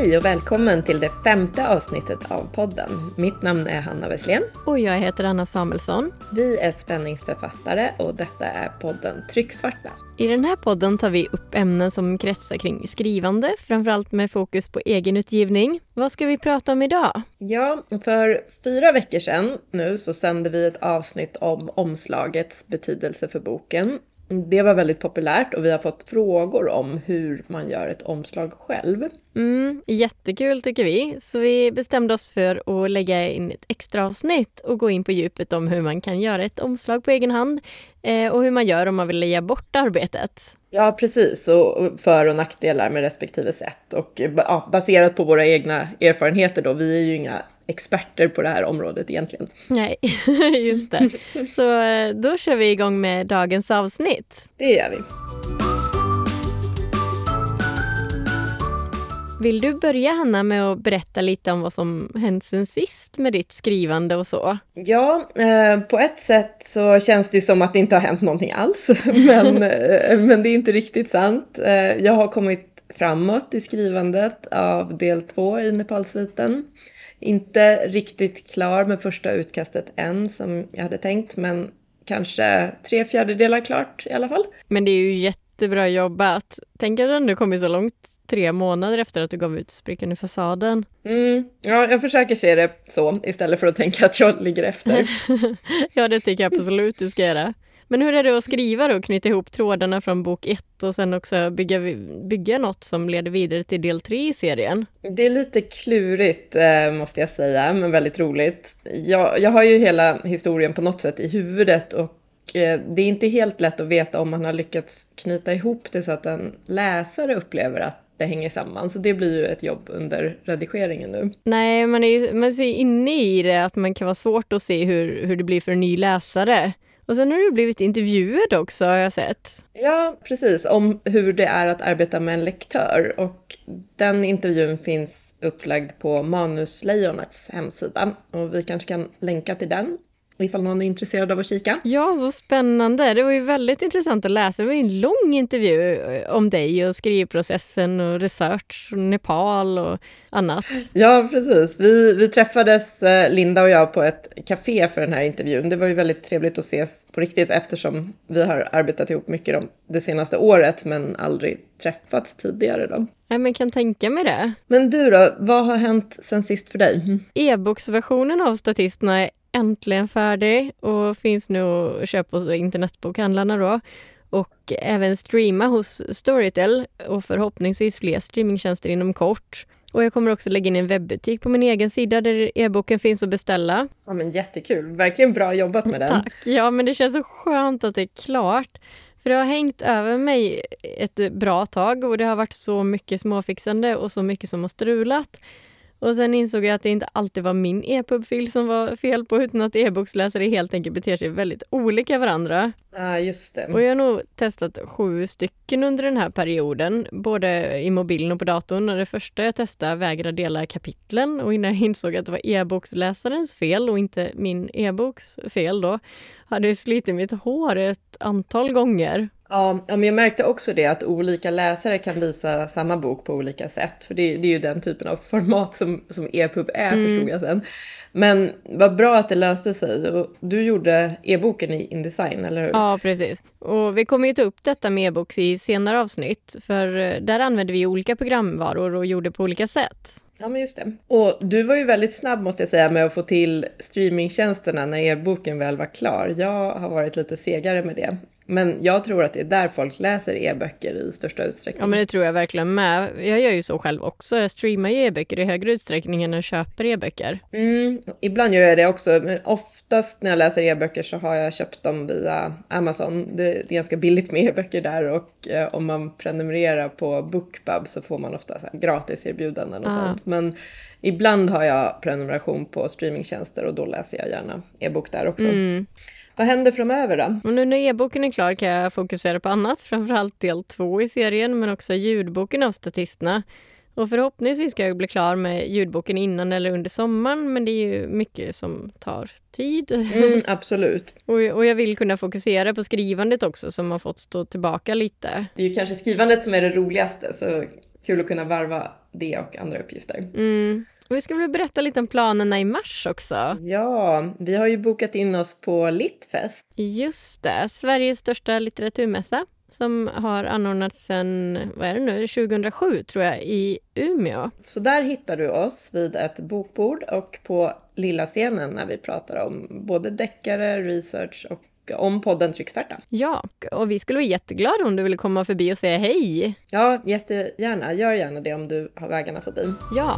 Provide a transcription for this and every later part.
Hej och välkommen till det femte avsnittet av podden. Mitt namn är Hanna Wesslén. Och jag heter Anna Samuelsson. Vi är spänningsförfattare och detta är podden Trycksvarta. I den här podden tar vi upp ämnen som kretsar kring skrivande, framförallt med fokus på egenutgivning. Vad ska vi prata om idag? Ja, för fyra veckor sedan nu så sände vi ett avsnitt om omslagets betydelse för boken. Det var väldigt populärt och vi har fått frågor om hur man gör ett omslag själv. Mm, jättekul tycker vi, så vi bestämde oss för att lägga in ett extra avsnitt och gå in på djupet om hur man kan göra ett omslag på egen hand eh, och hur man gör om man vill lägga bort arbetet. Ja, precis. Och för och nackdelar med respektive sätt. Och ja, baserat på våra egna erfarenheter då, vi är ju inga experter på det här området egentligen. Nej, just det. Så eh, då kör vi igång med dagens avsnitt. Det gör vi. Vill du börja Hanna med att berätta lite om vad som hänt sen sist med ditt skrivande och så? Ja, eh, på ett sätt så känns det som att det inte har hänt någonting alls. men, eh, men det är inte riktigt sant. Eh, jag har kommit framåt i skrivandet av del två i Nepalsviten. Inte riktigt klar med första utkastet än som jag hade tänkt, men kanske tre fjärdedelar klart i alla fall. Men det är ju jättebra jobbat. Tänk att du ändå kommit så långt tre månader efter att du gav ut Sprickan i fasaden. Mm, ja, jag försöker se det så istället för att tänka att jag ligger efter. ja, det tycker jag absolut du ska göra. Men hur är det att skriva då? Knyta ihop trådarna från bok ett och sen också bygga, bygga något som leder vidare till del tre i serien? Det är lite klurigt eh, måste jag säga, men väldigt roligt. Jag, jag har ju hela historien på något sätt i huvudet och eh, det är inte helt lätt att veta om man har lyckats knyta ihop det så att en läsare upplever att det hänger samman. Så det blir ju ett jobb under redigeringen nu. Nej, man är ju man är inne i det att man kan vara svårt att se hur, hur det blir för en ny läsare. Och sen har du blivit intervjuad också har jag sett. Ja, precis. Om hur det är att arbeta med en lektör. Och den intervjun finns upplagd på Manuslejonets hemsida. Och vi kanske kan länka till den ifall någon är intresserad av att kika. Ja, så spännande. Det var ju väldigt intressant att läsa. Det var ju en lång intervju eh, om dig och skrivprocessen och research och Nepal och annat. Ja, precis. Vi, vi träffades, eh, Linda och jag, på ett café för den här intervjun. Det var ju väldigt trevligt att ses på riktigt eftersom vi har arbetat ihop mycket det senaste året men aldrig träffats tidigare. Då. Nej, men kan tänka mig det. Men du då, vad har hänt sen sist för dig? E-boksversionen av Statisterna är äntligen färdig och finns nu att köpa hos internetbokhandlarna då. Och även streama hos Storytel och förhoppningsvis fler streamingtjänster inom kort. Och jag kommer också lägga in en webbutik på min egen sida där e-boken finns att beställa. Ja men jättekul, verkligen bra jobbat med den. Tack! Ja men det känns så skönt att det är klart. För det har hängt över mig ett bra tag och det har varit så mycket småfixande och så mycket som har strulat. Och sen insåg jag att det inte alltid var min EPUB-fil som var fel på utan att e-boksläsare helt enkelt beter sig väldigt olika varandra. Ja, just det. Och jag har nog testat sju stycken under den här perioden, både i mobilen och på datorn. Och det första jag testade vägrade dela kapitlen och innan jag insåg att det var e-boksläsarens fel och inte min e-boks fel då, hade jag slitit mitt hår ett antal gånger. Ja, men jag märkte också det att olika läsare kan visa samma bok på olika sätt. För det, det är ju den typen av format som, som EPUB är mm. förstod jag sen. Men vad bra att det löste sig. Och du gjorde e-boken i Indesign, eller hur? Ja, precis. Och vi kommer ju ta upp detta med e-boks i senare avsnitt. För eh, där använde vi olika programvaror och gjorde på olika sätt. Ja, men just det. Och du var ju väldigt snabb måste jag säga med att få till streamingtjänsterna när e-boken väl var klar. Jag har varit lite segare med det. Men jag tror att det är där folk läser e-böcker i största utsträckning. Ja, men det tror jag verkligen med. Jag gör ju så själv också. Jag streamar ju e-böcker i högre utsträckning än jag köper e-böcker. Mm, ibland gör jag det också, men oftast när jag läser e-böcker så har jag köpt dem via Amazon. Det är ganska billigt med e-böcker där och eh, om man prenumererar på Bookbub så får man ofta gratis erbjudanden och ah. sånt. Men ibland har jag prenumeration på streamingtjänster och då läser jag gärna e-bok där också. Mm. Vad händer framöver då? Och nu när e-boken är klar kan jag fokusera på annat, framförallt del två i serien, men också ljudboken av Statisterna. Och förhoppningsvis ska jag bli klar med ljudboken innan eller under sommaren, men det är ju mycket som tar tid. Mm, absolut. och, och jag vill kunna fokusera på skrivandet också, som har fått stå tillbaka lite. Det är ju kanske skrivandet som är det roligaste, så kul att kunna varva det och andra uppgifter. Mm. Vi skulle väl berätta lite om planerna i mars också. Ja, vi har ju bokat in oss på Littfest. Just det, Sveriges största litteraturmässa som har anordnats sedan, vad är det nu, 2007 tror jag, i Umeå. Så där hittar du oss vid ett bokbord och på lilla scenen när vi pratar om både deckare, research och om podden Tryckstarta. Ja, och vi skulle vara jätteglada om du ville komma förbi och säga hej. Ja, jättegärna. Gör gärna det om du har vägarna förbi. Ja.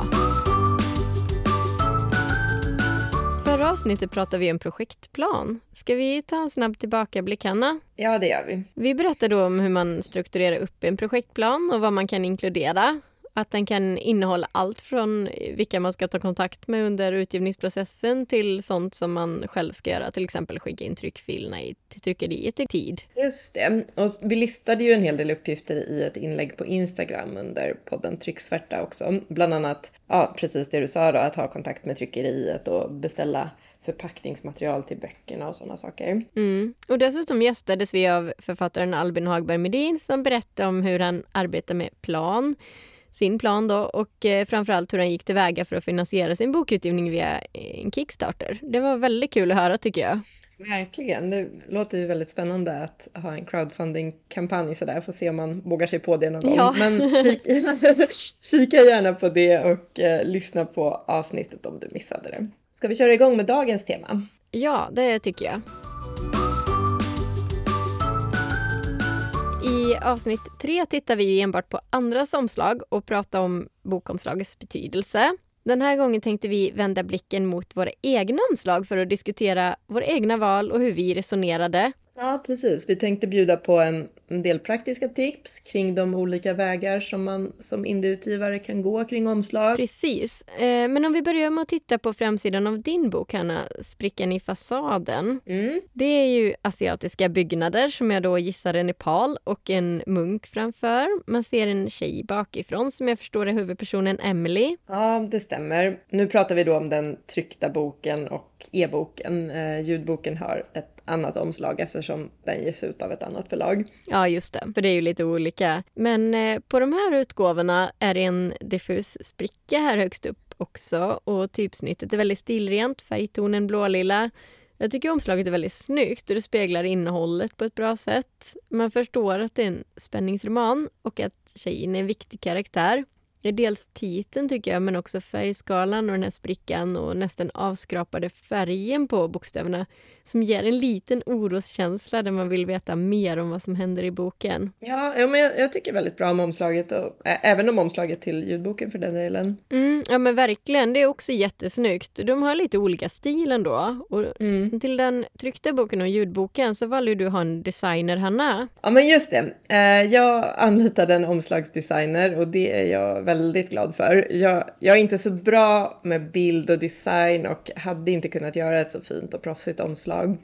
Förra avsnittet pratade vi om projektplan. Ska vi ta en snabb tillbakablick, Hanna? Ja, det gör vi. Vi berättade då om hur man strukturerar upp en projektplan och vad man kan inkludera att den kan innehålla allt från vilka man ska ta kontakt med under utgivningsprocessen till sånt som man själv ska göra, till exempel skicka in tryckfilerna till tryckeriet i tid. Just det. Och vi listade ju en hel del uppgifter i ett inlägg på Instagram under podden Trycksvärta också. Bland annat, ja precis det du sa då, att ha kontakt med tryckeriet och beställa förpackningsmaterial till böckerna och sådana saker. Mm. Och dessutom gästades vi av författaren Albin Hagberg Medin som berättade om hur han arbetar med plan sin plan då och eh, framförallt hur han gick tillväga för att finansiera sin bokutgivning via en Kickstarter. Det var väldigt kul att höra tycker jag. Verkligen. Det låter ju väldigt spännande att ha en crowdfunding-kampanj sådär. Får se om man vågar sig på det någon gång. Ja. Men kika, kika gärna på det och eh, lyssna på avsnittet om du missade det. Ska vi köra igång med dagens tema? Ja, det tycker jag. I avsnitt tre tittar vi enbart på andras omslag och pratar om bokomslagets betydelse. Den här gången tänkte vi vända blicken mot våra egna omslag för att diskutera våra egna val och hur vi resonerade. Ja, precis. Vi tänkte bjuda på en en del praktiska tips kring de olika vägar som man som indieutgivare kan gå kring omslag. Precis. Eh, men om vi börjar med att titta på framsidan av din bok, Hanna, Sprickan i fasaden. Mm. Det är ju asiatiska byggnader som jag då gissar är Nepal och en munk framför. Man ser en tjej bakifrån som jag förstår är huvudpersonen Emily. Ja, det stämmer. Nu pratar vi då om den tryckta boken och e-boken. Eh, ljudboken har ett annat omslag eftersom den ges ut av ett annat förlag. Ja, just det, för det är ju lite olika. Men eh, på de här utgåvorna är det en diffus spricka här högst upp också och typsnittet är väldigt stilrent, färgtonen blålila. Jag tycker omslaget är väldigt snyggt och det speglar innehållet på ett bra sätt. Man förstår att det är en spänningsroman och att tjejen är en viktig karaktär. Dels titeln tycker jag, men också färgskalan och den här sprickan och nästan avskrapade färgen på bokstäverna som ger en liten oroskänsla där man vill veta mer om vad som händer i boken. Ja, ja men jag, jag tycker väldigt bra om omslaget och även om omslaget till ljudboken för den delen. Mm, ja men verkligen, det är också jättesnyggt. De har lite olika stil ändå. Och mm. Till den tryckta boken och ljudboken så valde du ha en designer, Hanna. Ja men just det. Jag anlitade en omslagsdesigner och det är jag väldigt glad för. Jag, jag är inte så bra med bild och design och hade inte kunnat göra ett så fint och proffsigt omslag omslag.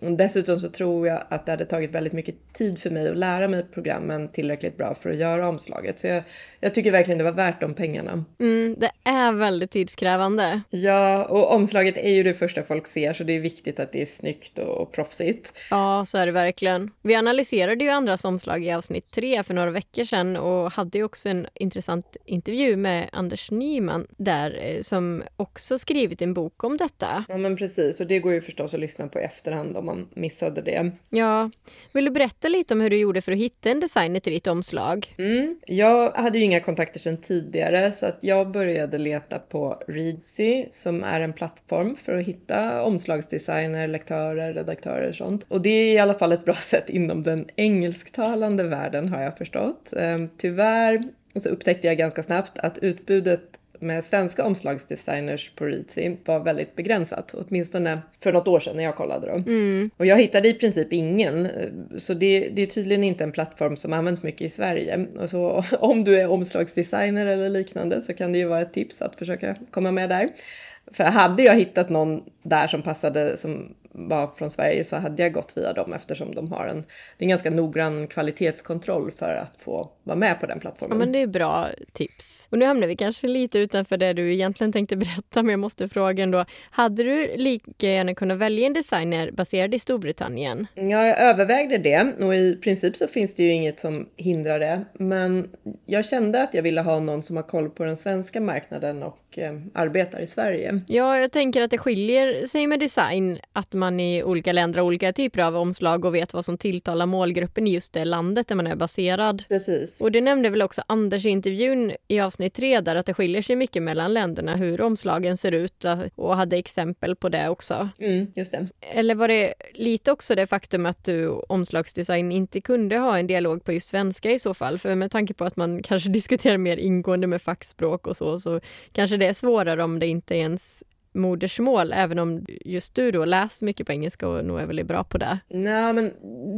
Dessutom så tror jag att det hade tagit väldigt mycket tid för mig att lära mig programmen tillräckligt bra för att göra omslaget. Så jag, jag tycker verkligen det var värt de pengarna. Mm, det är väldigt tidskrävande. Ja, och omslaget är ju det första folk ser så det är viktigt att det är snyggt och, och proffsigt. Ja, så är det verkligen. Vi analyserade ju andras omslag i avsnitt tre för några veckor sedan och hade ju också en intressant intervju med Anders Nyman där eh, som också skrivit en bok om detta. Ja, men precis. Och det går ju förstås att lyssna på i efterhand om man missade det. Ja. Vill du berätta lite om hur du gjorde för att hitta en designer till ditt omslag? Mm. Jag hade ju inga kontakter sedan tidigare så att jag började leta på Readsy som är en plattform för att hitta omslagsdesigner, lektörer, redaktörer och sånt. Och det är i alla fall ett bra sätt inom den engelsktalande världen har jag förstått. Ehm, tyvärr så upptäckte jag ganska snabbt att utbudet med svenska omslagsdesigners på Readsy var väldigt begränsat, åtminstone för något år sedan när jag kollade dem. Mm. Och jag hittade i princip ingen, så det, det, är tydligen inte en plattform som används mycket i Sverige. Och så om du är omslagsdesigner eller liknande så kan det ju vara ett tips att försöka komma med där. För hade jag hittat någon där som passade som var från Sverige så hade jag gått via dem eftersom de har en, det är en ganska noggrann kvalitetskontroll för att få vara med på den plattformen. Ja, men det är bra tips. Och nu hamnar vi kanske lite utanför det du egentligen tänkte berätta, men jag måste fråga ändå. Hade du lika gärna kunnat välja en designer baserad i Storbritannien? Ja, jag övervägde det och i princip så finns det ju inget som hindrar det. Men jag kände att jag ville ha någon som har koll på den svenska marknaden och eh, arbetar i Sverige. Ja, jag tänker att det skiljer sig med design att man i olika länder har olika typer av omslag och vet vad som tilltalar målgruppen i just det landet där man är baserad. Precis. Och det nämnde väl också Anders i intervjun i avsnitt tre där att det skiljer sig mycket mellan länderna hur omslagen ser ut och hade exempel på det också. Mm, just det. Eller var det lite också det faktum att du omslagsdesign inte kunde ha en dialog på just svenska i så fall? För med tanke på att man kanske diskuterar mer ingående med fackspråk och så, så kanske det är svårare om det inte ens modersmål, även om just du då läst mycket på engelska och nog är väldigt bra på det. Nej, men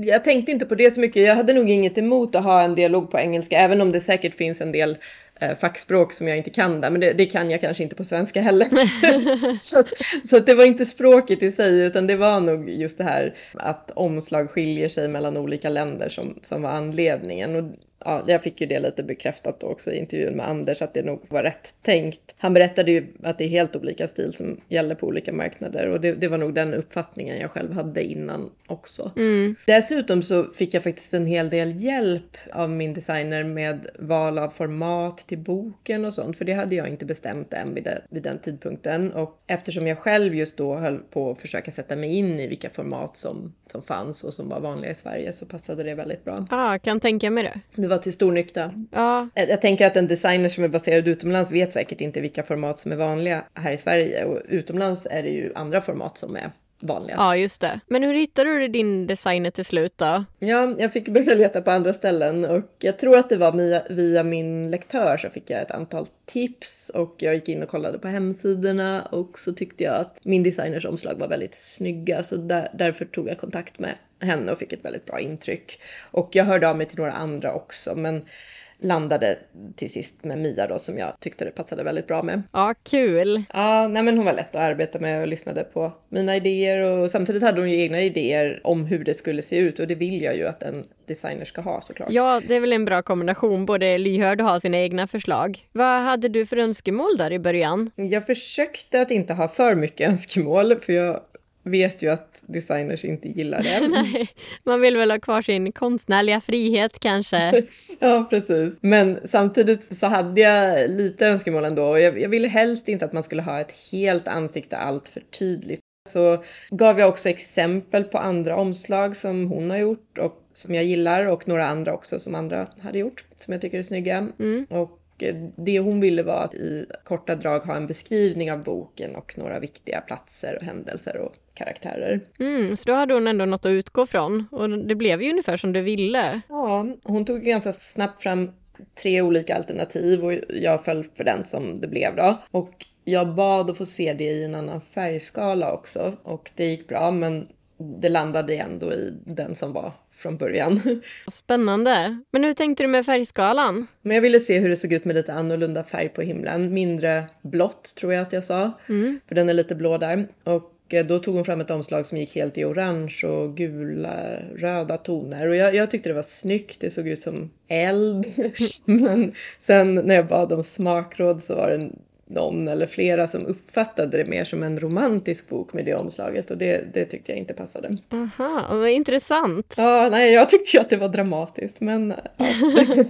jag tänkte inte på det så mycket. Jag hade nog inget emot att ha en dialog på engelska, även om det säkert finns en del eh, fackspråk som jag inte kan där, men det, det, kan jag kanske inte på svenska heller. så att, så att det var inte språket i sig, utan det var nog just det här att omslag skiljer sig mellan olika länder som, som var anledningen. Och ja, jag fick ju det lite bekräftat också i intervjun med Anders att det nog var rätt tänkt. Han berättade ju att det är helt olika stil som gäller på olika marknader och det, det var nog den uppfattningen jag själv hade innan också. Mm. Dessutom så fick jag faktiskt en hel del hjälp av min designer med val av format till boken och sånt, för det hade jag inte bestämt än vid, det, vid den tidpunkten. Och eftersom jag själv just då höll på att försöka sätta mig in i vilka format som, som fanns och som var vanliga i Sverige så passade det väldigt bra. Ja, ah, kan tänka mig det. Det var till stor nytta. Ja. Jag, jag tänker att en designer som är baserad utomlands vet säkert inte vilka format som är vanliga här i Sverige och utomlands är det ju andra format som är vanligast. Ja, just det. Men hur hittade du din designer till slut då? Ja, jag fick börja leta på andra ställen och jag tror att det var via, via min lektör så fick jag ett antal tips och jag gick in och kollade på hemsidorna och så tyckte jag att min designers omslag var väldigt snygga så där, därför tog jag kontakt med henne och fick ett väldigt bra intryck. Och jag hörde av mig till några andra också, men landade till sist med Mia då som jag tyckte det passade väldigt bra med. Ja, kul! Ja, nej men hon var lätt att arbeta med och lyssnade på mina idéer och samtidigt hade hon ju egna idéer om hur det skulle se ut och det vill jag ju att en designer ska ha såklart. Ja, det är väl en bra kombination, både lyhörd och ha sina egna förslag. Vad hade du för önskemål där i början? Jag försökte att inte ha för mycket önskemål för jag vet ju att designers inte gillar det. Nej, man vill väl ha kvar sin konstnärliga frihet kanske. ja, precis. Men samtidigt så hade jag lite önskemål ändå. Jag, jag ville helst inte att man skulle ha ett helt ansikte allt för tydligt. Så gav jag också exempel på andra omslag som hon har gjort och som jag gillar och några andra också som andra hade gjort som jag tycker är snygga. Mm. Och det hon ville var att i korta drag ha en beskrivning av boken och några viktiga platser och händelser och karaktärer. Mm, så då hade hon ändå något att utgå från och det blev ju ungefär som du ville. Ja, hon tog ganska snabbt fram tre olika alternativ och jag föll för den som det blev då. Och jag bad att få se det i en annan färgskala också och det gick bra men det landade ändå i den som var från början. Spännande. Men hur tänkte du med färgskalan? Men jag ville se hur det såg ut med lite annorlunda färg på himlen. Mindre blått tror jag att jag sa, mm. för den är lite blå där. Och eh, då tog hon fram ett omslag som gick helt i orange och gula, röda toner. Och jag, jag tyckte det var snyggt, det såg ut som eld. Men sen när jag bad om smakråd så var det någon eller flera som uppfattade det mer som en romantisk bok med det omslaget och det, det tyckte jag inte passade. Aha, vad intressant. Ja, nej, jag tyckte ju att det var dramatiskt men ja.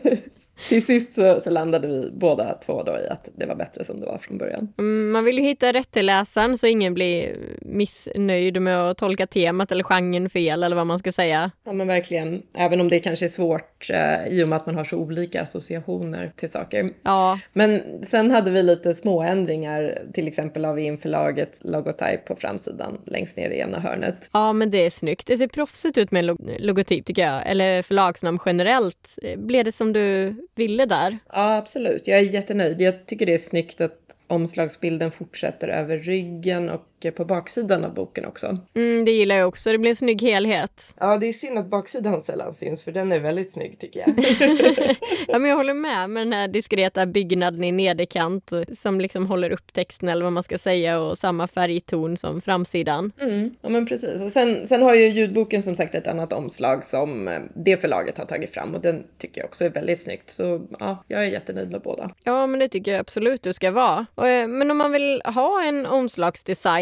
till sist så, så, landade vi båda två då i att det var bättre som det var från början. Mm, man vill ju hitta rätt till läsaren så ingen blir missnöjd med att tolka temat eller genren fel eller vad man ska säga. Ja men verkligen, även om det kanske är svårt eh, i och med att man har så olika associationer till saker. Ja. Men sen hade vi lite små ändringar, till exempel av införlaget logotyp på framsidan längst ner i ena hörnet. Ja, men det är snyggt. Det ser proffsigt ut med en log logotyp tycker jag, eller förlagsnamn generellt. Blev det som du ville där? Ja, absolut. Jag är jättenöjd. Jag tycker det är snyggt att omslagsbilden fortsätter över ryggen och på baksidan av boken också. Mm, det gillar jag också, det blir en snygg helhet. Ja, det är synd att baksidan sällan syns för den är väldigt snygg tycker jag. ja, men jag håller med med den här diskreta byggnaden i nederkant som liksom håller upp texten eller vad man ska säga och samma färgton som framsidan. Mm, ja men precis. Och sen, sen har ju ljudboken som sagt ett annat omslag som eh, det förlaget har tagit fram och den tycker jag också är väldigt snyggt. Så ja, jag är jättenöjd med båda. Ja, men det tycker jag absolut du ska vara. Eh, men om man vill ha en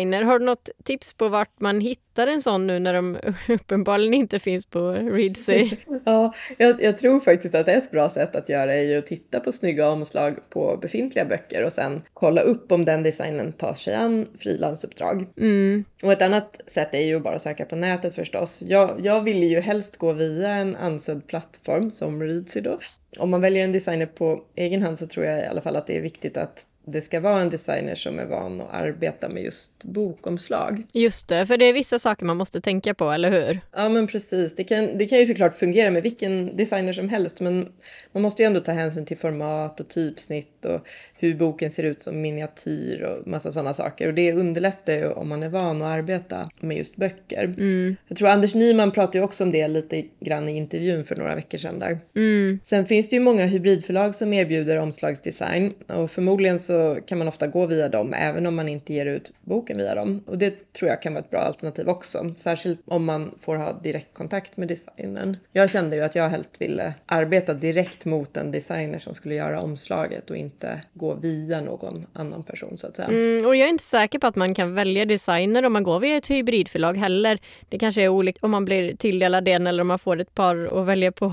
omslagsdesigner, har du något tips på vart man hittar en sån nu när de uppenbarligen inte finns på Readsy? ja, jag, jag, tror faktiskt att ett bra sätt att göra är ju att titta på snygga omslag på befintliga böcker och sen kolla upp om den designen tar sig an frilansuppdrag. Mm. Och ett annat sätt är ju bara att söka på nätet förstås. Jag, jag vill ju helst gå via en ansedd plattform som Readsy då. Om man väljer en designer på egen hand så tror jag i alla fall att det är viktigt att det ska vara en designer som är van att arbeta med just bokomslag. Just det, för det är vissa saker man måste tänka på, eller hur? Ja, men precis. Det kan, det kan ju såklart fungera med vilken designer som helst, men man måste ju ändå ta hänsyn till format och typsnitt och hur boken ser ut som miniatyr och massa sådana saker. Och det underlättar ju om man är van att arbeta med just böcker. Mm. Jag tror Anders Nyman pratade ju också om det lite grann i intervjun för några veckor sedan där. Mm. Sen finns det ju många hybridförlag som erbjuder omslagsdesign och förmodligen så så kan man ofta gå via dem även om man inte ger ut boken via dem. Och det tror jag kan vara ett bra alternativ också, särskilt om man får ha direktkontakt med designern. Jag kände ju att jag helt ville arbeta direkt mot en designer som skulle göra omslaget och inte gå via någon annan person så att säga. Mm, och jag är inte säker på att man kan välja designer om man går via ett hybridförlag heller. Det kanske är olika om man blir tilldelad en eller om man får ett par att välja på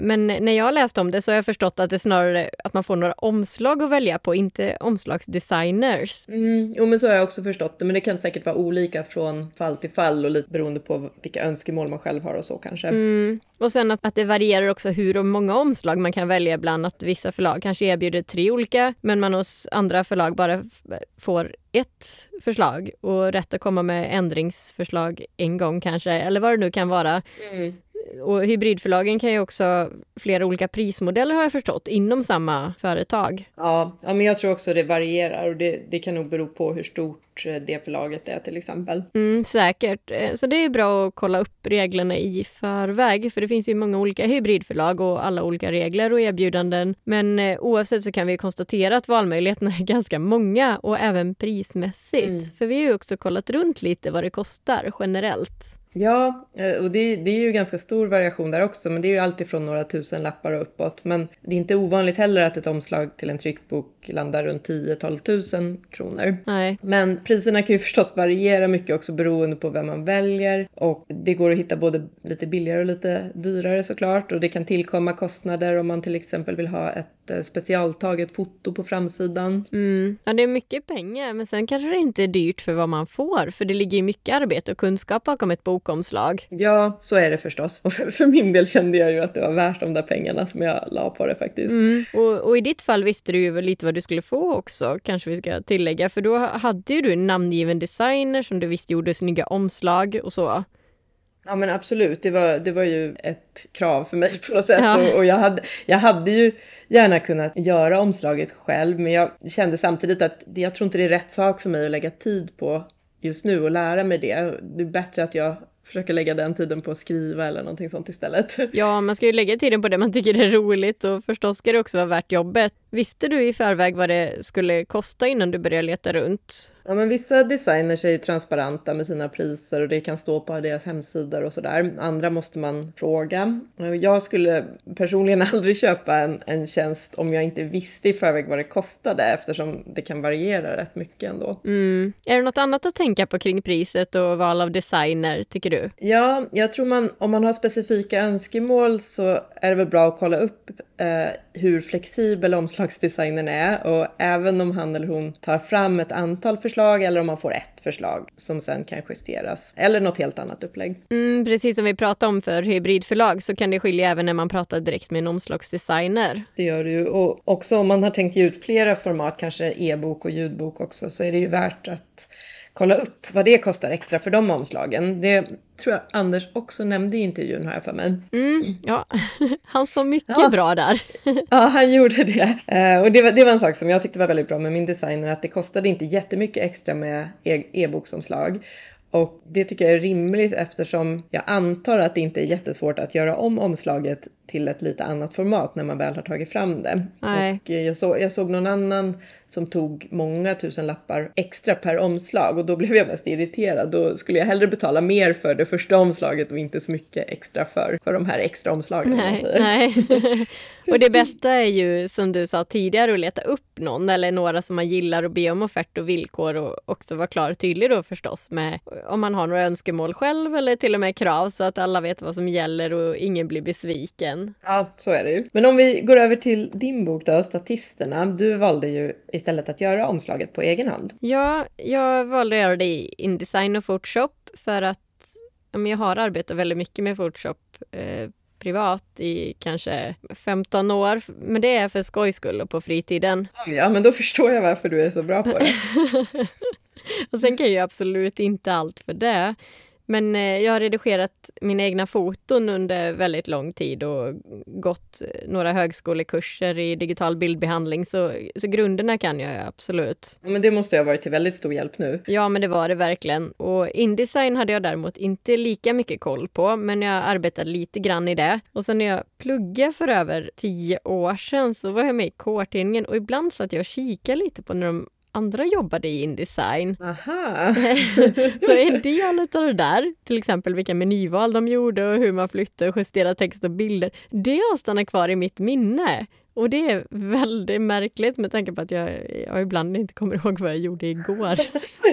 men när jag läst om det så har jag förstått att det är snarare att man får några omslag att välja på, inte omslagsdesigners. Mm, jo, men så har jag också förstått det. Men det kan säkert vara olika från fall till fall och lite beroende på vilka önskemål man själv har och så kanske. Mm. Och sen att, att det varierar också hur många omslag man kan välja ibland. Att vissa förlag kanske erbjuder tre olika, men man hos andra förlag bara får ett förslag och rätt att komma med ändringsförslag en gång kanske, eller vad det nu kan vara. Mm och hybridförlagen kan ju också flera olika prismodeller har jag förstått inom samma företag. Ja, ja men jag tror också det varierar och det, det kan nog bero på hur stort eh, det förlaget är till exempel. Mm, säkert. Eh, så det är bra att kolla upp reglerna i förväg för det finns ju många olika hybridförlag och alla olika regler och erbjudanden. Men eh, oavsett så kan vi konstatera att valmöjligheterna är ganska många och även prismässigt. Mm. För vi har ju också kollat runt lite vad det kostar generellt. Ja, eh, och det, det, är ju ganska stor variation där också, men det är ju alltid från några tusen lappar och uppåt. Men det är inte ovanligt heller att ett omslag till en tryckbok landar runt 10-12 tusen kronor. Nej. Men priserna kan ju förstås variera mycket också beroende på vem man väljer och det går att hitta både lite billigare och lite dyrare såklart och det kan tillkomma kostnader om man till exempel vill ha ett eh, specialtaget foto på framsidan. Mm. Ja, det är mycket pengar, men sen kanske det inte är dyrt för vad man får, för det ligger ju mycket arbete och kunskap bakom ett bokomslag. Ja, så är det förstås. Och för, för min del kände jag ju att det var värt de där pengarna som jag la på det faktiskt. Mm. Och, och, i ditt fall visste du ju lite vad du skulle få också, kanske vi ska tillägga, för då hade ju du en namngiven designer som du visste gjorde snygga omslag och så. Ja men absolut, det var, det var ju ett krav för mig på något sätt. Ja. Och, och, jag, hade, jag hade ju gärna kunnat göra omslaget själv men jag kände samtidigt att jag tror inte det är rätt sak för mig att lägga tid på just nu och lära mig det. Det är bättre att jag försöka lägga den tiden på att skriva eller någonting sånt istället. Ja, man ska ju lägga tiden på det man tycker är roligt och förstås ska det också vara värt jobbet. Visste du i förväg vad det skulle kosta innan du började leta runt? Ja, men vissa designers är ju transparenta med sina priser och det kan stå på deras hemsidor och sådär. Andra måste man fråga. Jag skulle personligen aldrig köpa en, en tjänst om jag inte visste i förväg vad det kostade eftersom det kan variera rätt mycket ändå. Mm. Är det något annat att tänka på kring priset och val av designer, tycker du? Ja, jag tror man om man har specifika önskemål så är det väl bra att kolla upp eh, hur flexibel omslagsdesignen är och även om han eller hon tar fram ett antal förslag eller om man får ett förslag som sen kan justeras eller något helt annat upplägg. Mm, precis som vi pratade om för hybridförlag så kan det skilja även när man pratar direkt med en omslagsdesigner. Det gör det ju och också om man har tänkt ge ut flera format, kanske e-bok och ljudbok också, så är det ju värt att kolla upp vad det kostar extra för de omslagen. Det tror jag Anders också nämnde i intervjun har jag för mig. Mm, ja, han sa mycket ja. bra där. ja, han gjorde det. Eh, och det var, det var en sak som jag tyckte var väldigt bra med min designer, att det kostade inte jättemycket extra med e- e-boksomslag. Och det tycker jag är rimligt eftersom jag antar att det inte är jättesvårt att göra om omslaget till ett lite annat format när man väl har tagit fram det. Nej. Och jag, så, jag såg någon annan som tog många tusen lappar extra per omslag och då blev jag mest irriterad. Då skulle jag hellre betala mer för det första omslaget och inte så mycket extra för, för de här extra omslagen. Nej, nej. och det bästa är ju som du sa tidigare att leta upp någon eller några som man gillar och be om offert och villkor och också vara klar och tydlig då förstås med om man har några önskemål själv eller till och med krav så att alla vet vad som gäller och ingen blir besviken. Ja, så är det ju. Men om vi går över till din bok då, Statisterna. Du valde ju istället att göra omslaget på egen hand. Ja, jag valde att göra det i Indesign och Photoshop för att jag har arbetat väldigt mycket med Photoshop eh, privat i kanske 15 år. Men det är för skojs skull och på fritiden. Ja, men då förstår jag varför du är så bra på det. och sen kan jag absolut inte allt för det. Men eh, jag har redigerat mina egna foton under väldigt lång tid och gått några högskolekurser i digital bildbehandling, så, så grunderna kan jag absolut. Men det måste ha varit till väldigt stor hjälp nu. Ja, men det var det verkligen. Och Indesign hade jag däremot inte lika mycket koll på, men jag arbetade lite grann i det. Och sen när jag pluggade för över tio år sedan så var jag med i K-tidningen och ibland satt jag och kikade lite på när de andra jobbade i Indesign. Aha. så en del av det där, till exempel vilka menyval de gjorde och hur man flyttade och justerade text och bilder, det har stannat kvar i mitt minne. Och det är väldigt märkligt med tanke på att jag, jag ibland inte kommer ihåg vad jag gjorde igår.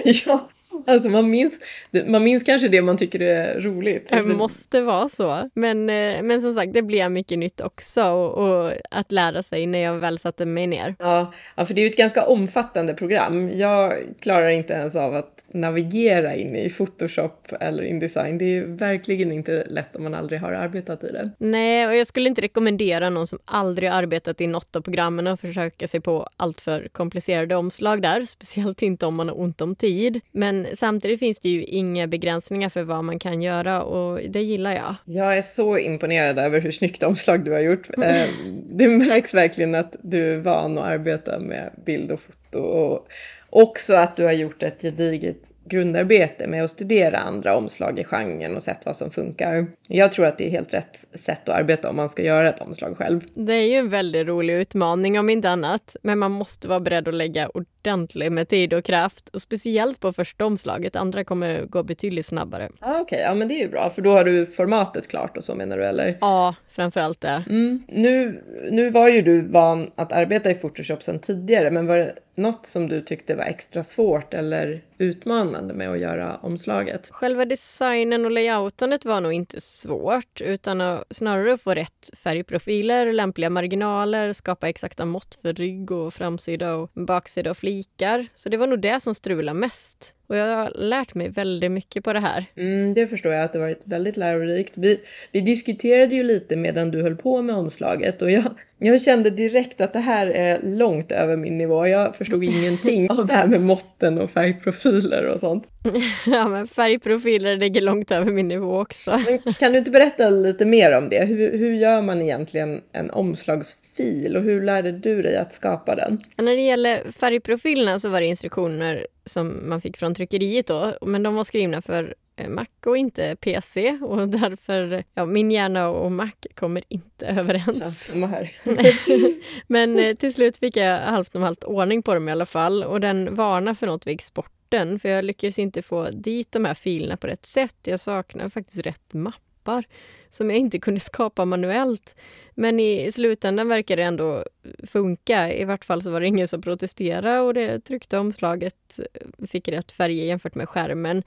ja, alltså man minns, man minns kanske det man tycker är roligt. Det måste vara så. Men, eh, men som sagt, det blir mycket nytt också och, och, att lära sig när jag väl satte mig ner. Ja, ja, för det är ju ett ganska omfattande program. Jag klarar inte ens av att navigera in i Photoshop eller Indesign. Det är verkligen inte lätt om man aldrig har arbetat i det. Nej, och jag skulle inte rekommendera någon som aldrig arbetat i något av programmen och försöka sig på allt för komplicerade omslag där, speciellt inte om man har ont om tid. Men samtidigt finns det ju inga begränsningar för vad man kan göra och det gillar jag. Jag är så imponerad över hur snyggt omslag du har gjort. Eh, det märks verkligen att du är van att arbeta med bild och foto och också att du har gjort ett gediget grundarbete med att studera andra omslag i genren och sett vad som funkar. Jag tror att det är helt rätt sätt att arbeta om man ska göra ett omslag själv. Det är ju en väldigt rolig utmaning om inte annat, men man måste vara beredd att lägga ordentligt med tid och kraft och speciellt på första omslaget. Andra kommer gå betydligt snabbare. Ah, Okej, okay. ja men det är ju bra för då har du formatet klart och så menar du eller? Ja, framförallt det. Mm. Nu, nu var ju du van att arbeta i Photoshop sedan tidigare, men var det något som du tyckte var extra svårt eller utmanande med att göra omslaget? Själva designen och layoutandet var nog inte svårt, utan att snarare få rätt färgprofiler, lämpliga marginaler, skapa exakta mått för rygg och framsida och baksida och flikar. Så det var nog det som strulade mest. Och jag har lärt mig väldigt mycket på det här. Mm, det förstår jag att det varit väldigt lärorikt. Vi, vi diskuterade ju lite medan du höll på med omslaget och jag, jag kände direkt att det här är långt över min nivå. Jag förstod ingenting av det här med måtten och färgprofiler och sånt. ja, men färgprofiler ligger långt över min nivå också. kan du inte berätta lite mer om det? Hur, hur gör man egentligen en omslagsfil och hur lärde du dig att skapa den? När det gäller färgprofilerna så var det instruktioner som man fick från tryckeriet då, men de var skrivna för eh, Mac och inte PC och därför, ja, min hjärna och Mac kommer inte överens. Ja, men eh, till slut fick jag halvt om halvt ordning på dem i alla fall och den varnar för något vid exporten för jag lyckades inte få dit de här filerna på rätt sätt. Jag saknar faktiskt rätt mappar som jag inte kunde skapa manuellt. Men i slutändan verkar det ändå funka. I vart fall så var det ingen som protesterade och det tryckta omslaget eh, fick rätt färger jämfört med skärmen.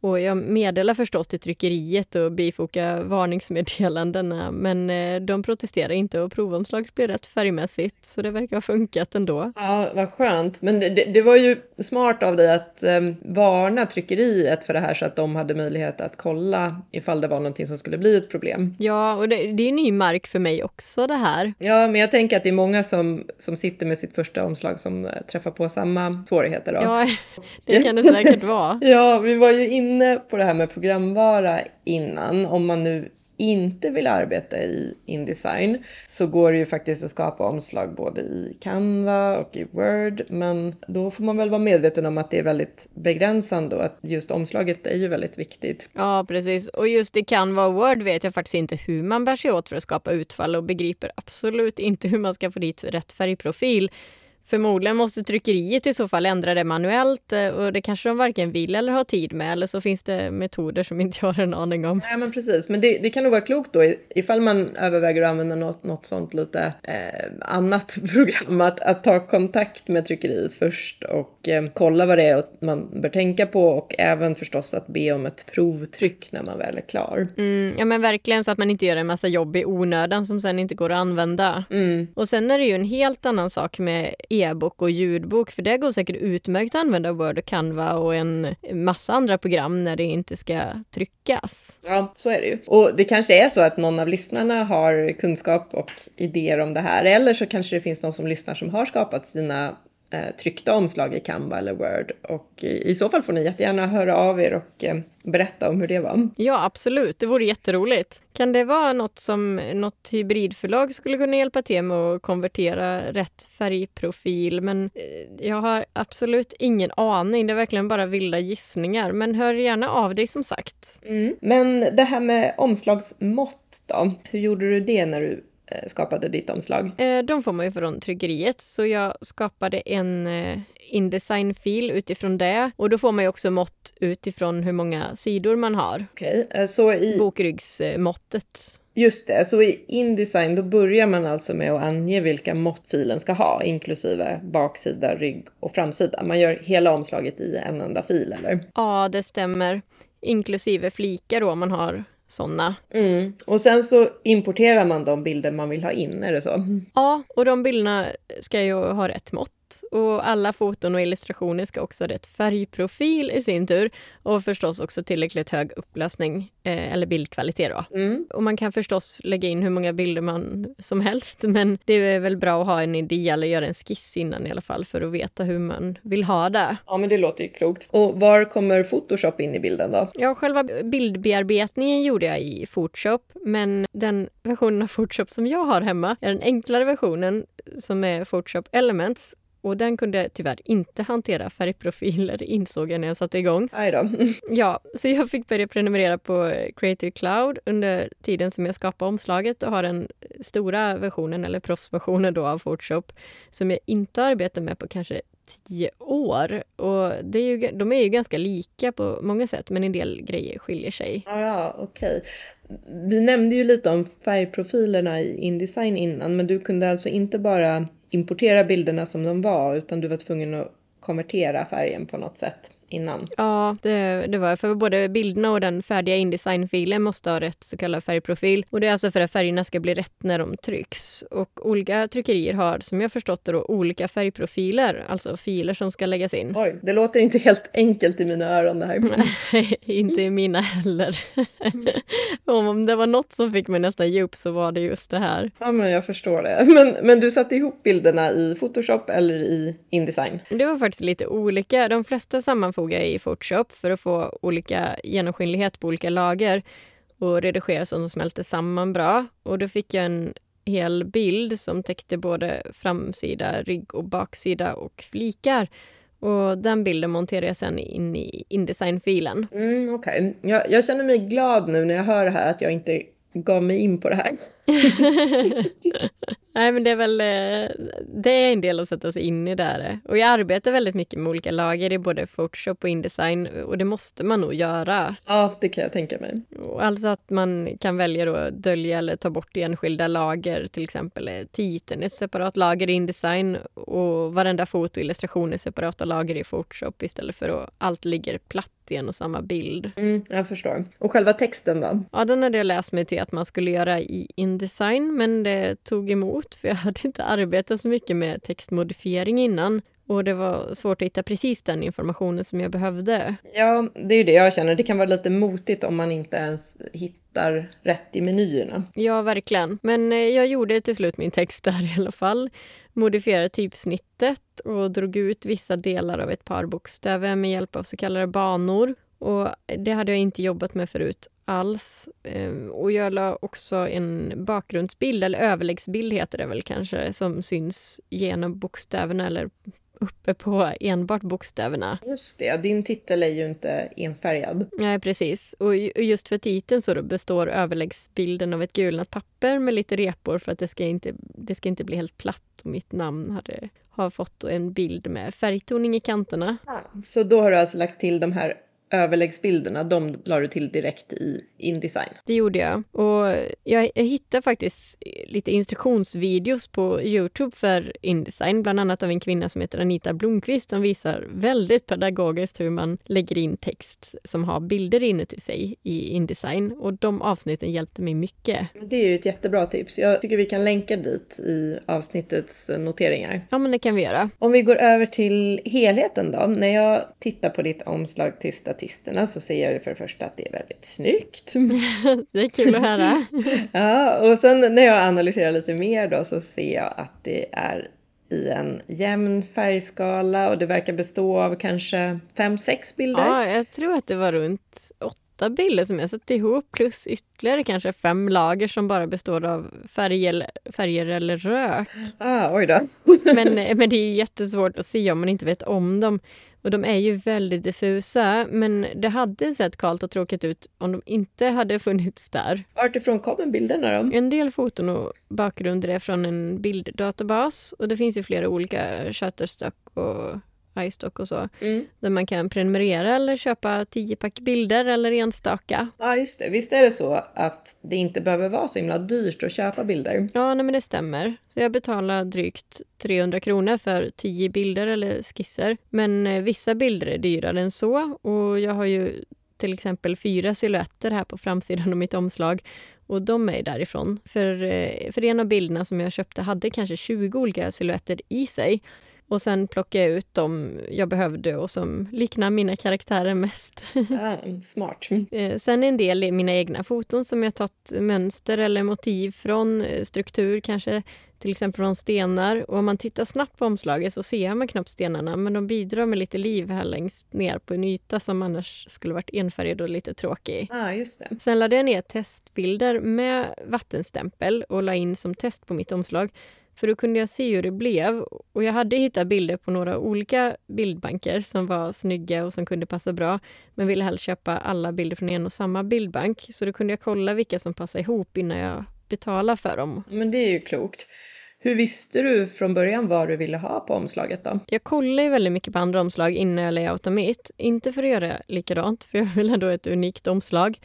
Och jag meddelar förstås till tryckeriet och bifokar varningsmeddelandena men eh, de protesterar inte och provomslaget blir rätt färgmässigt så det verkar ha funkat ändå. Ja, vad skönt. Men det, det var ju smart av dig att um, varna tryckeriet för det här så att de hade möjlighet att kolla ifall det var någonting som skulle bli ett problem. Ja, och det, det är ny mark för mig också det här. Ja, men jag tänker att det är många som, som sitter med sitt första omslag som uh, träffar på samma svårigheter. Då. Ja, det kan det säkert vara. ja, vi var ju inne inne på det här med programvara innan. Om man nu inte vill arbeta i Indesign så går det ju faktiskt att skapa omslag både i Canva och i Word. Men då får man väl vara medveten om att det är väldigt begränsande och att just omslaget är ju väldigt viktigt. Ja, precis. Och just i Canva och Word vet jag faktiskt inte hur man bär sig åt för att skapa utfall och begriper absolut inte hur man ska få dit rätt färgprofil. Förmodligen måste tryckeriet i så fall ändra det manuellt eh, och det kanske de varken vill eller har tid med eller så finns det metoder som inte jag har en aning om. Nej men precis, men det, det kan nog vara klokt då ifall man överväger att använda något, något sånt lite eh, annat program att, att ta kontakt med tryckeriet först och eh, kolla vad det är man bör tänka på och även förstås att be om ett provtryck när man väl är klar. Mm, ja men verkligen så att man inte gör en massa jobb i onödan som sen inte går att använda. Mm. Och sen är det ju en helt annan sak med e-bok och ljudbok för det går säkert utmärkt att använda Word och Canva och en massa andra program när det inte ska tryckas. Ja, så är det ju. Och det kanske är så att någon av lyssnarna har kunskap och idéer om det här eller så kanske det finns någon som lyssnar som har skapat sina eh, tryckta omslag i Canva eller Word. Och i, i så fall får ni jättegärna höra av er och eh, berätta om hur det var. Ja, absolut. Det vore jätteroligt. Kan det vara något som något hybridförlag skulle kunna hjälpa till med att konvertera rätt färgprofil? Men eh, jag har absolut ingen aning. Det är verkligen bara vilda gissningar. Men hör gärna av dig som sagt. Mm. Men det här med omslagsmått då? Hur gjorde du det när du skapade ditt omslag? Eh, de får man ju från tryckeriet, så jag skapade en eh, Indesign-fil utifrån det. Och då får man ju också mått utifrån hur många sidor man har. Okej, okay. så i... Bokryggsmåttet. Just det, så i Indesign då börjar man alltså med att ange vilka mått filen ska ha, inklusive baksida, rygg och framsida. Man gör hela omslaget i en enda fil, eller? Ja, det stämmer. Inklusive flikar då, om man har sådana. Mm. Och sen så importerar man de bilder man vill ha in, är det så? Ja, och de bilderna ska ju ha rätt mått och alla foton och illustrationer ska också ha rätt färgprofil i sin tur och förstås också tillräckligt hög upplösning eh, eller bildkvalitet. Då. Mm. Och man kan förstås lägga in hur många bilder man som helst men det är väl bra att ha en idé eller göra en skiss innan i alla fall för att veta hur man vill ha det. Ja, men det låter ju klokt. Och var kommer Photoshop in i bilden då? Ja, själva bildbearbetningen gjorde jag i Photoshop men den versionen av Photoshop som jag har hemma är den enklare versionen som är Photoshop Elements och den kunde tyvärr inte hantera färgprofiler insåg jag när jag satte igång. Aj då. ja, så jag fick börja prenumerera på Creative Cloud under tiden som jag skapade omslaget och har den stora versionen, eller proffsversionen då av Photoshop, som jag inte arbetar med på kanske tio år. Och det är ju, de är ju ganska lika på många sätt, men en del grejer skiljer sig. Ja, ja okej. Vi nämnde ju lite om färgprofilerna i Indesign innan, men du kunde alltså inte bara importera bilderna som de var utan du var tvungen att konvertera färgen på något sätt innan. Ja, det, det var för både bilderna och den färdiga Indesign-filen måste ha rätt så kallad färgprofil. Och det är alltså för att färgerna ska bli rätt när de trycks. Och olika tryckerier har, som jag förstått det, då, olika färgprofiler, alltså filer som ska läggas in. Oj, det låter inte helt enkelt i mina öron det här. Nej, inte i mina heller. Om det var något som fick mig nästan djup så var det just det här. Ja, men jag förstår det. Men, men du satte ihop bilderna i Photoshop eller i Indesign? Det var faktiskt lite olika. De flesta sammanfattade bifoga i Photoshop för att få olika genomskinlighet på olika lager och redigera så att de smälter samman bra. Och då fick jag en hel bild som täckte både framsida, rygg och baksida och flikar. Och den bilden monterade jag sen in i Indesign-filen. Mm. Okay. Jag, jag känner mig glad nu när jag hör det här att jag inte gav mig in på det här. Nej men det är väl eh, det är en del att sätta sig in i där. Och jag arbetar väldigt mycket med olika lager i både Photoshop och Indesign och det måste man nog göra. Ja, det kan jag tänka mig. Alltså att man kan välja att dölja eller ta bort enskilda lager, till exempel titeln är separat lager i Indesign och varenda fotoillustration är separata lager i Photoshop istället för att allt ligger platt i en och samma bild. Mm, jag förstår. Och själva texten då? Ja, den hade jag läst mig till att man skulle göra i Indesign, men det tog emot för jag hade inte arbetat så mycket med textmodifiering innan. Och det var svårt att hitta precis den informationen som jag behövde. Ja, det är ju det jag känner. Det kan vara lite motigt om man inte ens hittar rätt i menyerna. Ja, verkligen. Men eh, jag gjorde till slut min text där i alla fall. Modifierade typsnittet och drog ut vissa delar av ett par bokstäver med hjälp av så kallade banor. Och det hade jag inte jobbat med förut alls. Ehm, och jag la också en bakgrundsbild, eller överläggsbild heter det väl kanske, som syns genom bokstäverna eller uppe på enbart bokstäverna. Just det, din titel är ju inte enfärgad. Nej, precis. Och just för titeln så består överläggsbilden av ett gulnat papper med lite repor för att det ska inte, det ska inte bli helt platt och mitt namn hade, har fått en bild med färgtoning i kanterna. Ah, så då har du alltså lagt till de här överläggsbilderna, de la du till direkt i Indesign. Det gjorde jag. Och jag, jag hittade faktiskt lite instruktionsvideos på Youtube för Indesign, bland annat av en kvinna som heter Anita Blomqvist som visar väldigt pedagogiskt hur man lägger in text som har bilder inuti sig i Indesign. Och de avsnitten hjälpte mig mycket. Det är ju ett jättebra tips. Jag tycker vi kan länka dit i avsnittets noteringar. Ja, men det kan vi göra. Om vi går över till helheten då. När jag tittar på ditt omslag till statisterna så ser jag ju för det första att det är väldigt snyggt. det är kul att höra. ja, och sen när jag analyserar lite mer då så ser jag att det är i en jämn färgskala och det verkar bestå av kanske fem, sex bilder. Ja, jag tror att det var runt åtta bilder som jag satt ihop plus ytterligare kanske fem lager som bara består av färger, färger eller rök. Ah, oj då. men, men det är jättesvårt att se om man inte vet om dem. Och de är ju väldigt diffusa, men det hade sett kallt och tråkigt ut om de inte hade funnits där. Vartifrån kommer bilderna då? En del foton och bakgrunder är från en bilddatabas och det finns ju flera olika Shutterstock och iStock och så. Mm. Där man kan prenumerera eller köpa tio pack bilder eller enstaka. Ja, just det. Visst är det så att det inte behöver vara så himla dyrt att köpa bilder? Ja, nej, men det stämmer. Så jag betalar drygt 300 kronor för tio bilder eller skisser. Men eh, vissa bilder är dyrare än så och jag har ju till exempel fyra silhuetter här på framsidan av mitt omslag och de är därifrån. För, eh, för en av bilderna som jag köpte hade kanske 20 olika silhuetter i sig. Och sen plockade jag ut dem jag behövde och som liknar mina karaktärer mest. Ah, smart. Eh, sen en del i mina egna foton som jag tagit mönster eller motiv från, eh, struktur kanske, till exempel från stenar. Och om man tittar snabbt på omslaget så ser man knappt stenarna men de bidrar med lite liv här längst ner på en yta som annars skulle varit enfärgad och lite tråkig. Ah, just det. Sen lade jag ner testbilder med vattenstämpel och la in som test på mitt omslag för då kunde jag se hur det blev. Och jag hade hittat bilder på några olika bildbanker som var snygga och som kunde passa bra. Men ville helst köpa alla bilder från en och samma bildbank. Så då kunde jag kolla vilka som passade ihop innan jag betalade för dem. Men det är ju klokt. Hur visste du från början vad du ville ha på omslaget då? Jag kollade ju väldigt mycket på andra omslag innan jag layoutade mitt. Inte för att göra likadant, för jag vill ändå ett unikt omslag.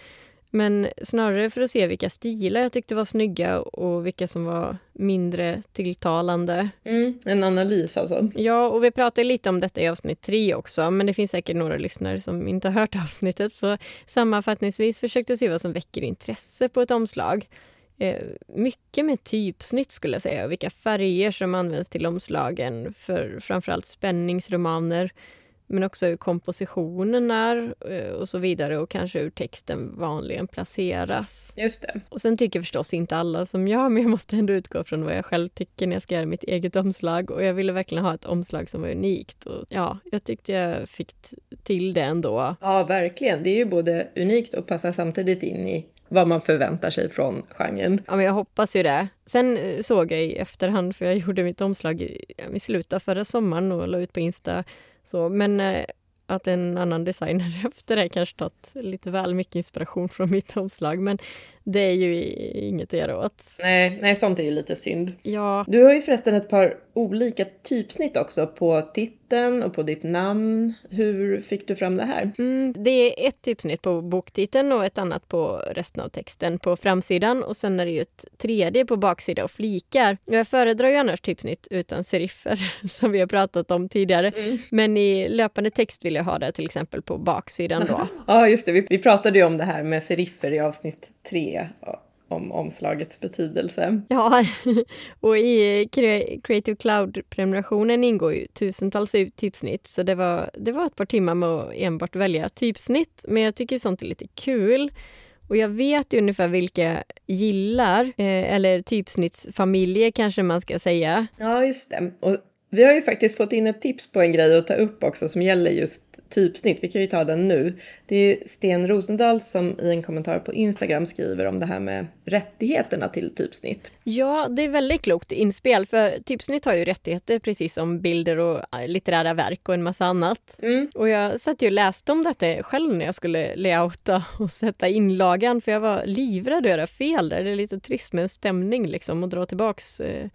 Men snarare för att se vilka stilar jag tyckte var snygga och vilka som var mindre tilltalande. Mm, en analys alltså. Ja, och vi pratade lite om detta i avsnitt tre också, men det finns säkert några lyssnare som inte har hört avsnittet. Så sammanfattningsvis försökte se vad som väcker intresse på ett omslag. Eh, mycket med typsnitt skulle jag säga, och vilka färger som används till omslagen för framförallt spänningsromaner men också hur kompositionen är eh, och så vidare och kanske hur texten vanligen placeras. Just det. Och sen tycker förstås inte alla som jag, men jag måste ändå utgå från vad jag själv tycker när jag ska göra mitt eget omslag och jag ville verkligen ha ett omslag som var unikt och ja, jag tyckte jag fick till det ändå. Ja, verkligen. Det är ju både unikt och passar samtidigt in i vad man förväntar sig från genren. Ja, men jag hoppas ju det. Sen eh, såg jag i efterhand, för jag gjorde mitt omslag i, i slutet av förra sommaren och la ut på Insta så, men eh, att en annan designer efter det kanske tagit lite väl mycket inspiration från mitt omslag. Men det är ju inget att göra åt. Nej, nej, sånt är ju lite synd. Ja. Du har ju förresten ett par olika typsnitt också på boktiteln och på ditt namn. Hur fick du fram det här? Mm, det är ett typsnitt på boktiteln och ett annat på resten av texten på framsidan och sen är det ju ett tredje på baksida och flikar. Jag föredrar ju annars typsnitt utan seriffer som vi har pratat om tidigare. Mm. Men i löpande text vill jag ha det till exempel på baksidan då. ja, just det. Vi, vi pratade ju om det här med seriffer i avsnitt tre om omslagets betydelse. Ja, och i Creative Cloud-prenumerationen ingår ju tusentals typsnitt så det var, det var ett par timmar med att enbart välja typsnitt. Men jag tycker sånt är lite kul. Och jag vet ungefär vilka gillar, eh, eller typsnittsfamiljer kanske man ska säga. Ja, just det. Och vi har ju faktiskt fått in ett tips på en grej att ta upp också som gäller just typsnitt. Vi kan ju ta den nu. Det är Sten Rosendahl som i en kommentar på Instagram skriver om det här med rättigheterna till typsnitt. Ja, det är väldigt klokt inspel för typsnitt har ju rättigheter precis som bilder och äh, litterära verk och en massa annat. Mm. Och jag satt ju och läste om detta själv när jag skulle layouta och sätta inlagan för jag var livrädd att göra fel där. Det är lite trist med en stämning liksom och dra tillbaks Eh,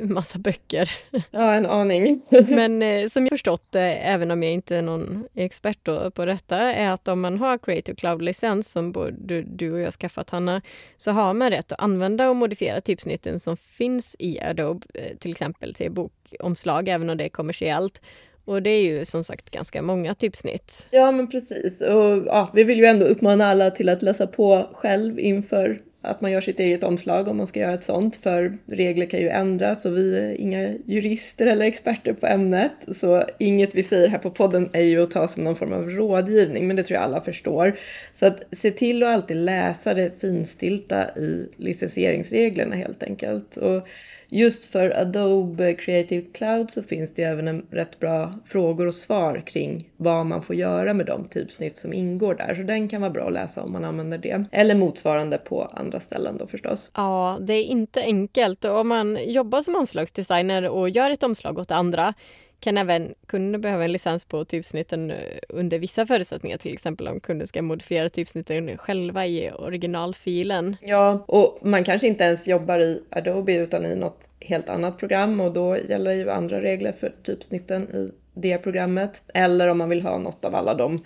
massa böcker. Ja, en aning. Men eh, som jag förstått även om jag inte är någon expert på detta, är att om man har Creative Cloud-licens, som både du och jag skaffat Hanna, så har man rätt att använda och modifiera typsnitten som finns i Adobe, eh, till exempel till bokomslag, även om det är kommersiellt. Och det är ju som sagt ganska många typsnitt. Ja men precis. Och ja, vi vill ju ändå uppmana alla till att läsa på själv inför att man gör sitt eget omslag om man ska göra ett sånt, för regler kan ju ändras och vi är inga jurister eller experter på ämnet. Så inget vi säger här på podden är ju att ta som någon form av rådgivning, men det tror jag alla förstår. Så att se till att alltid läsa det finstilta i licensieringsreglerna helt enkelt. Och just för Adobe Creative Cloud så finns det även en rätt bra frågor och svar kring vad man får göra med de typsnitt som ingår där. Så den kan vara bra att läsa om man använder det. Eller motsvarande på andra ställen då förstås. Ja, det är inte enkelt. Om man jobbar som omslagsdesigner och gör ett omslag åt andra kan även kunden behöva en licens på typsnitten eh, under vissa förutsättningar, till exempel om kunden ska modifiera typsnitten själva i originalfilen. Ja, och man kanske inte ens jobbar i Adobe utan i något helt annat program och då gäller ju andra regler för typsnitten i det programmet. Eller om man vill ha något av alla de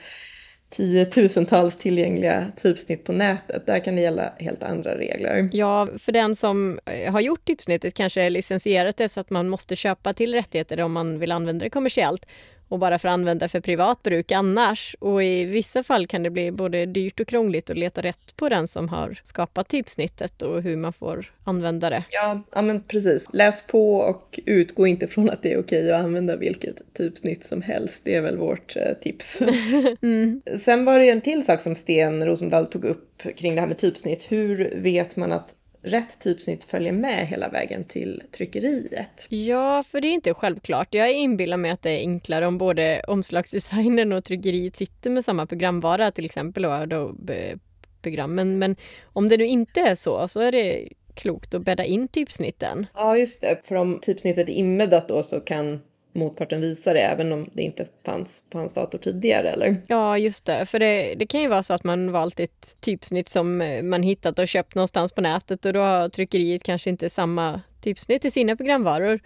tiotusentals tillgängliga typsnitt på nätet. Där kan det gälla helt andra regler. Ja, för den som eh, har gjort typsnittet kanske licensierat det så att man måste köpa till rättigheter om man vill använda det kommersiellt och bara för att använda för privat bruk annars. Och i vissa fall kan det bli både dyrt och krångligt att leta rätt på den som har skapat typsnittet och hur man får använda det. Ja, ja men precis. Läs på och utgå inte från att det är okej att använda vilket typsnitt som helst. Det är väl vårt eh, tips. mm. Sen var det en till sak som Sten Rosendahl tog upp kring det här med typsnitt. Hur vet man att rätt typsnitt följer med hela vägen till tryckeriet. Ja, för det är inte självklart. Jag inbillar mig att det är enklare om både omslagsdesignern och tryckeriet sitter med samma programvara, till exempel Adobe-programmen. Men om det nu inte är så, så är det klokt att bädda in typsnitten. Ja, just det. För om typsnittet är inbäddat då så kan motparten visa det även om det inte fanns på hans dator tidigare eller? Ja just det, för det, det kan ju vara så att man valt ett typsnitt som eh, man hittat och köpt någonstans på nätet och då har tryckeriet kanske inte samma typsnitt i sina programvaror.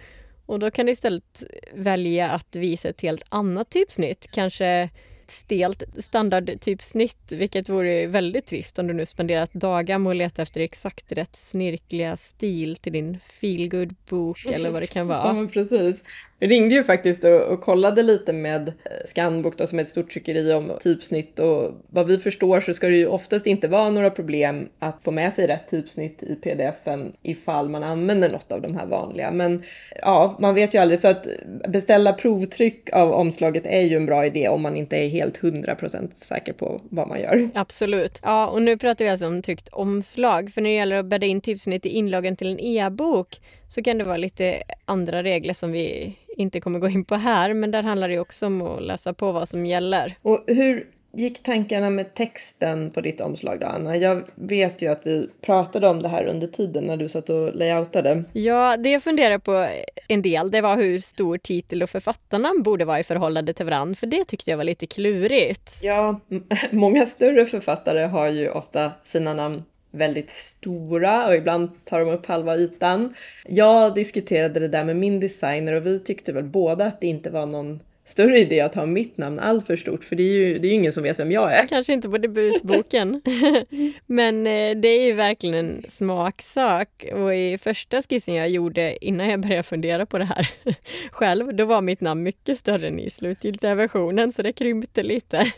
Och då kan du istället välja att visa ett helt annat typsnitt, kanske stelt standardtypsnitt, vilket vore väldigt trist om du nu spenderat dagar med att leta efter exakt rätt snirkliga stil till din feelgood bok eller vad det kan vara. Ja, men precis. Ringde ju faktiskt och, och kollade lite med eh, Scanbook då, som är ett stort tryckeri om typsnitt och vad vi förstår så ska det ju oftast inte vara några problem att få med sig rätt typsnitt i pdfen ifall man använder något av de här vanliga. Men ja, man vet ju aldrig så att beställa provtryck av omslaget är ju en bra idé om man inte är helt hundra procent säker på vad man gör. Absolut. Ja, och nu pratar vi alltså om tryckt omslag, för när det gäller att bädda in typsnitt i inloggen till en e-bok så kan det vara lite andra regler som vi inte kommer gå in på här, men där handlar det också om att läsa på vad som gäller. Och hur gick tankarna med texten på ditt omslag då, Anna? Jag vet ju att vi pratade om det här under tiden när du satt och layoutade. Ja, det jag funderade på en del, det var hur stor titel och författarnamn borde vara i förhållande till varandra, för det tyckte jag var lite klurigt. Ja, många större författare har ju ofta sina namn väldigt stora och ibland tar de upp halva ytan. Jag diskuterade det där med min designer och vi tyckte väl båda att det inte var någon större idé att ha mitt namn allt för stort för det är ju det är ingen som vet vem jag är. Kanske inte på debutboken. Men eh, det är ju verkligen en smaksak. Och i första skissen jag gjorde innan jag började fundera på det här själv, då var mitt namn mycket större än i slutgiltiga versionen så det krympte lite.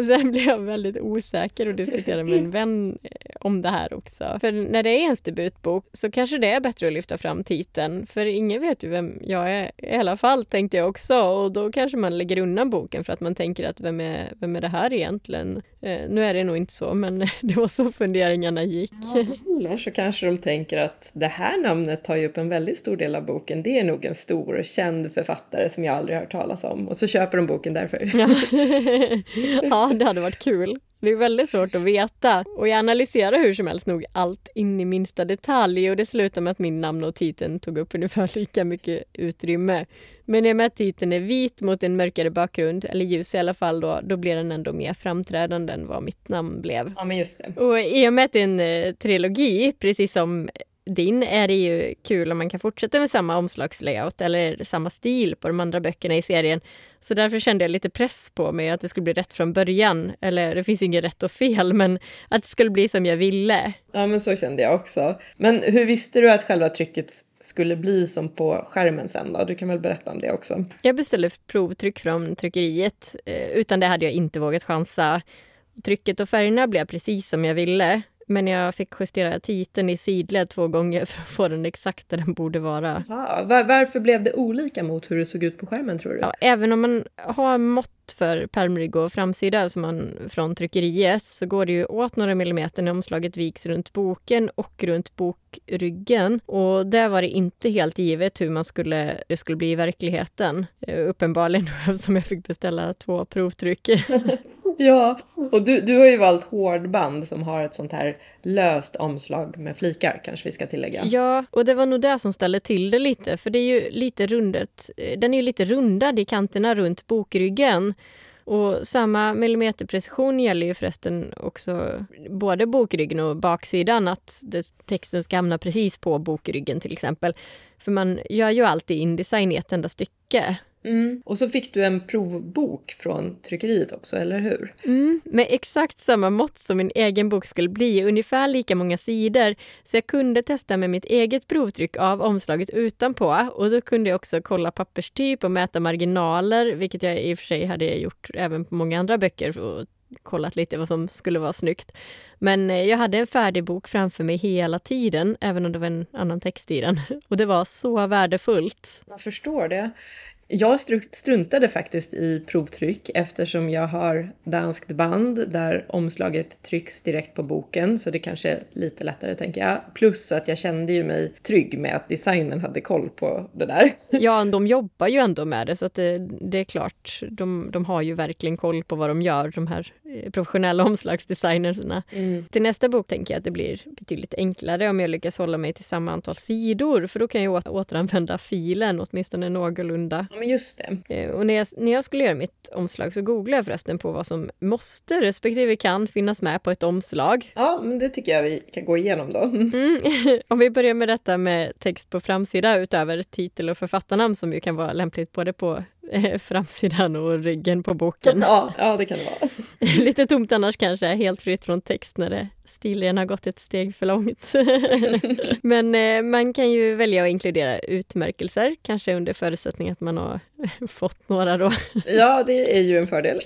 Och sen blev jag väldigt osäker och diskuterade med en vän eh, om det här också. För när det är ens debutbok så kanske det är bättre att lyfta fram titeln. För ingen vet ju vem jag är i alla fall, tänkte jag också. Och då kanske man lägger undan boken för att man tänker att vem är, vem är det här egentligen? Eh, nu är det nog inte så, men det var så funderingarna gick. Ja, eller så kanske de tänker att det här namnet tar ju upp en väldigt stor del av boken. Det är nog en stor och känd författare som jag aldrig hört talas om. Och så köper de boken därför. Ja. ja, det hade varit kul. Det är väldigt svårt att veta och jag analyserar hur som helst nog allt in i minsta detalj och det slutar med att min namn och titeln tog upp ungefär lika mycket utrymme. Men i och med att titeln är vit mot en mörkare bakgrund, eller ljus i alla fall då, då blir den ändå mer framträdande än vad mitt namn blev. Ja, men just det. Och i och med att det är en eh, trilogi, precis som din är det ju kul om man kan fortsätta med samma omslagslayout eller samma stil på de andra böckerna i serien. Så därför kände jag lite press på mig att det skulle bli rätt från början. Eller det finns ju inget rätt och fel, men att det skulle bli som jag ville. Ja, men så kände jag också. Men hur visste du att själva trycket skulle bli som på skärmen sen då? Du kan väl berätta om det också? Jag beställde provtryck från tryckeriet. Eh, utan det hade jag inte vågat chansa. Trycket och färgerna blev precis som jag ville. Men jag fick justera titeln i sidled två gånger för att få den exakt där den borde vara. Aha, var, varför blev det olika mot hur det såg ut på skärmen tror du? Ja, även om man har mått för pärmrygg och framsida som man från tryckeriet så går det ju åt några millimeter när omslaget viks runt boken och runt bokryggen. Och där var det inte helt givet hur man skulle, det skulle bli i verkligheten. Eh, uppenbarligen eftersom jag fick beställa två provtryck. Ja, och du, du har ju valt hårdband som har ett sånt här löst omslag med flikar kanske vi ska tillägga. Ja, och det var nog det som ställde till det lite för det är ju lite rundet. Den är ju lite rundad i kanterna runt bokryggen. Och samma millimeterprecision gäller ju förresten också både bokryggen och baksidan, att texten ska hamna precis på bokryggen till exempel. För man gör ju alltid indesign i ett enda stycke. Mm. Och så fick du en provbok från tryckeriet också, eller hur? Mm, med exakt samma mått som min egen bok skulle bli, ungefär lika många sidor. Så jag kunde testa med mitt eget provtryck av omslaget utanpå och då kunde jag också kolla papperstyp och mäta marginaler, vilket jag i och för sig hade gjort även på många andra böcker och kollat lite vad som skulle vara snyggt. Men eh, jag hade en färdig bok framför mig hela tiden, även om det var en annan text i den. Och det var så värdefullt. Jag förstår det. Jag struntade faktiskt i provtryck eftersom jag har danskt band där omslaget trycks direkt på boken så det kanske är lite lättare tänker jag. Plus att jag kände ju mig trygg med att designen hade koll på det där. Ja, de jobbar ju ändå med det så att det, det är klart. De, de har ju verkligen koll på vad de gör, de här professionella omslagsdesignerna. Mm. Till nästa bok tänker jag att det blir betydligt enklare om jag lyckas hålla mig till samma antal sidor för då kan jag återanvända filen åtminstone någorlunda men just det. Eh, och när jag, när jag skulle göra mitt omslag så googlade jag förresten på vad som måste respektive kan finnas med på ett omslag. Ja, men det tycker jag vi kan gå igenom då. Mm. Om vi börjar med detta med text på framsida utöver titel och författarnamn som ju kan vara lämpligt både på eh, framsidan och ryggen på boken. Ja, ja det kan det vara. Lite tomt annars kanske, helt fritt från text när det Stilren har gått ett steg för långt. Men eh, man kan ju välja att inkludera utmärkelser, kanske under förutsättning att man har fått några då. Ja, det är ju en fördel.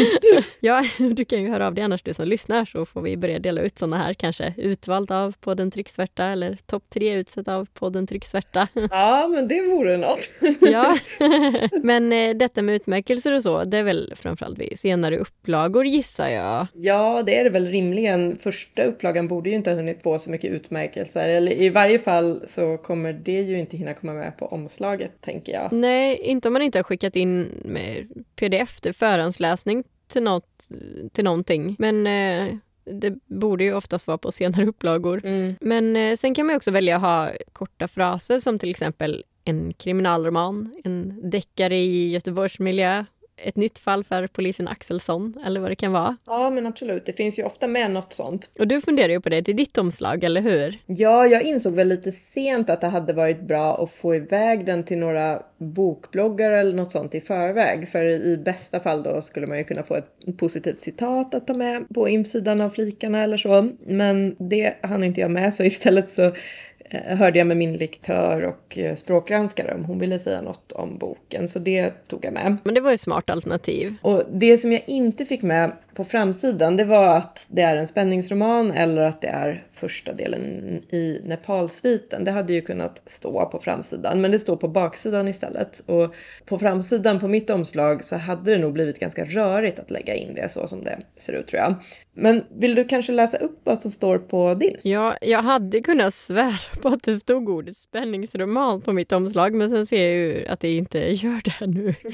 ja, du kan ju höra av dig annars du som lyssnar så får vi börja dela ut sådana här kanske utvald av podden Trycksvärta eller topp tre utsett av podden Trycksvärta. ja, men det vore något. ja, men eh, detta med utmärkelser och så, det är väl framförallt vid senare upplagor gissar jag. Ja, det är det väl rimligen. Första upplagan borde ju inte ha hunnit få så mycket utmärkelser, eller i varje fall så kommer det ju inte hinna komma med på omslaget, tänker jag. Nej, inte om man inte har skickat in med pdf till förhandsläsning till, något, till någonting. Men eh, det borde ju oftast vara på senare upplagor. Mm. Men eh, sen kan man också välja att ha korta fraser som till exempel en kriminalroman, en deckare i Göteborgsmiljö ett nytt fall för polisen Axelsson eller vad det kan vara. Ja, men absolut. Det finns ju ofta med något sånt. Och du funderar ju på det till ditt omslag, eller hur? Ja, jag insåg väl lite sent att det hade varit bra att få iväg den till några bokbloggar eller något sånt i förväg. För i bästa fall då skulle man ju kunna få ett positivt citat att ta med på insidan av flikarna eller så. Men det hann inte jag med så istället så hörde jag med min lektör och eh, språkgranskare om hon ville säga något om boken, så det tog jag med. Men det var ju ett smart alternativ. Och det som jag inte fick med på framsidan, det var att det är en spänningsroman eller att det är första delen i Nepalsviten. Det hade ju kunnat stå på framsidan, men det står på baksidan istället. Och på framsidan på mitt omslag så hade det nog blivit ganska rörigt att lägga in det så som det ser ut tror jag. Men vill du kanske läsa upp vad som står på din? Ja, jag hade kunnat svära på att det stod ordet spänningsroman på mitt omslag, men sen ser jag ju att det inte gör det nu.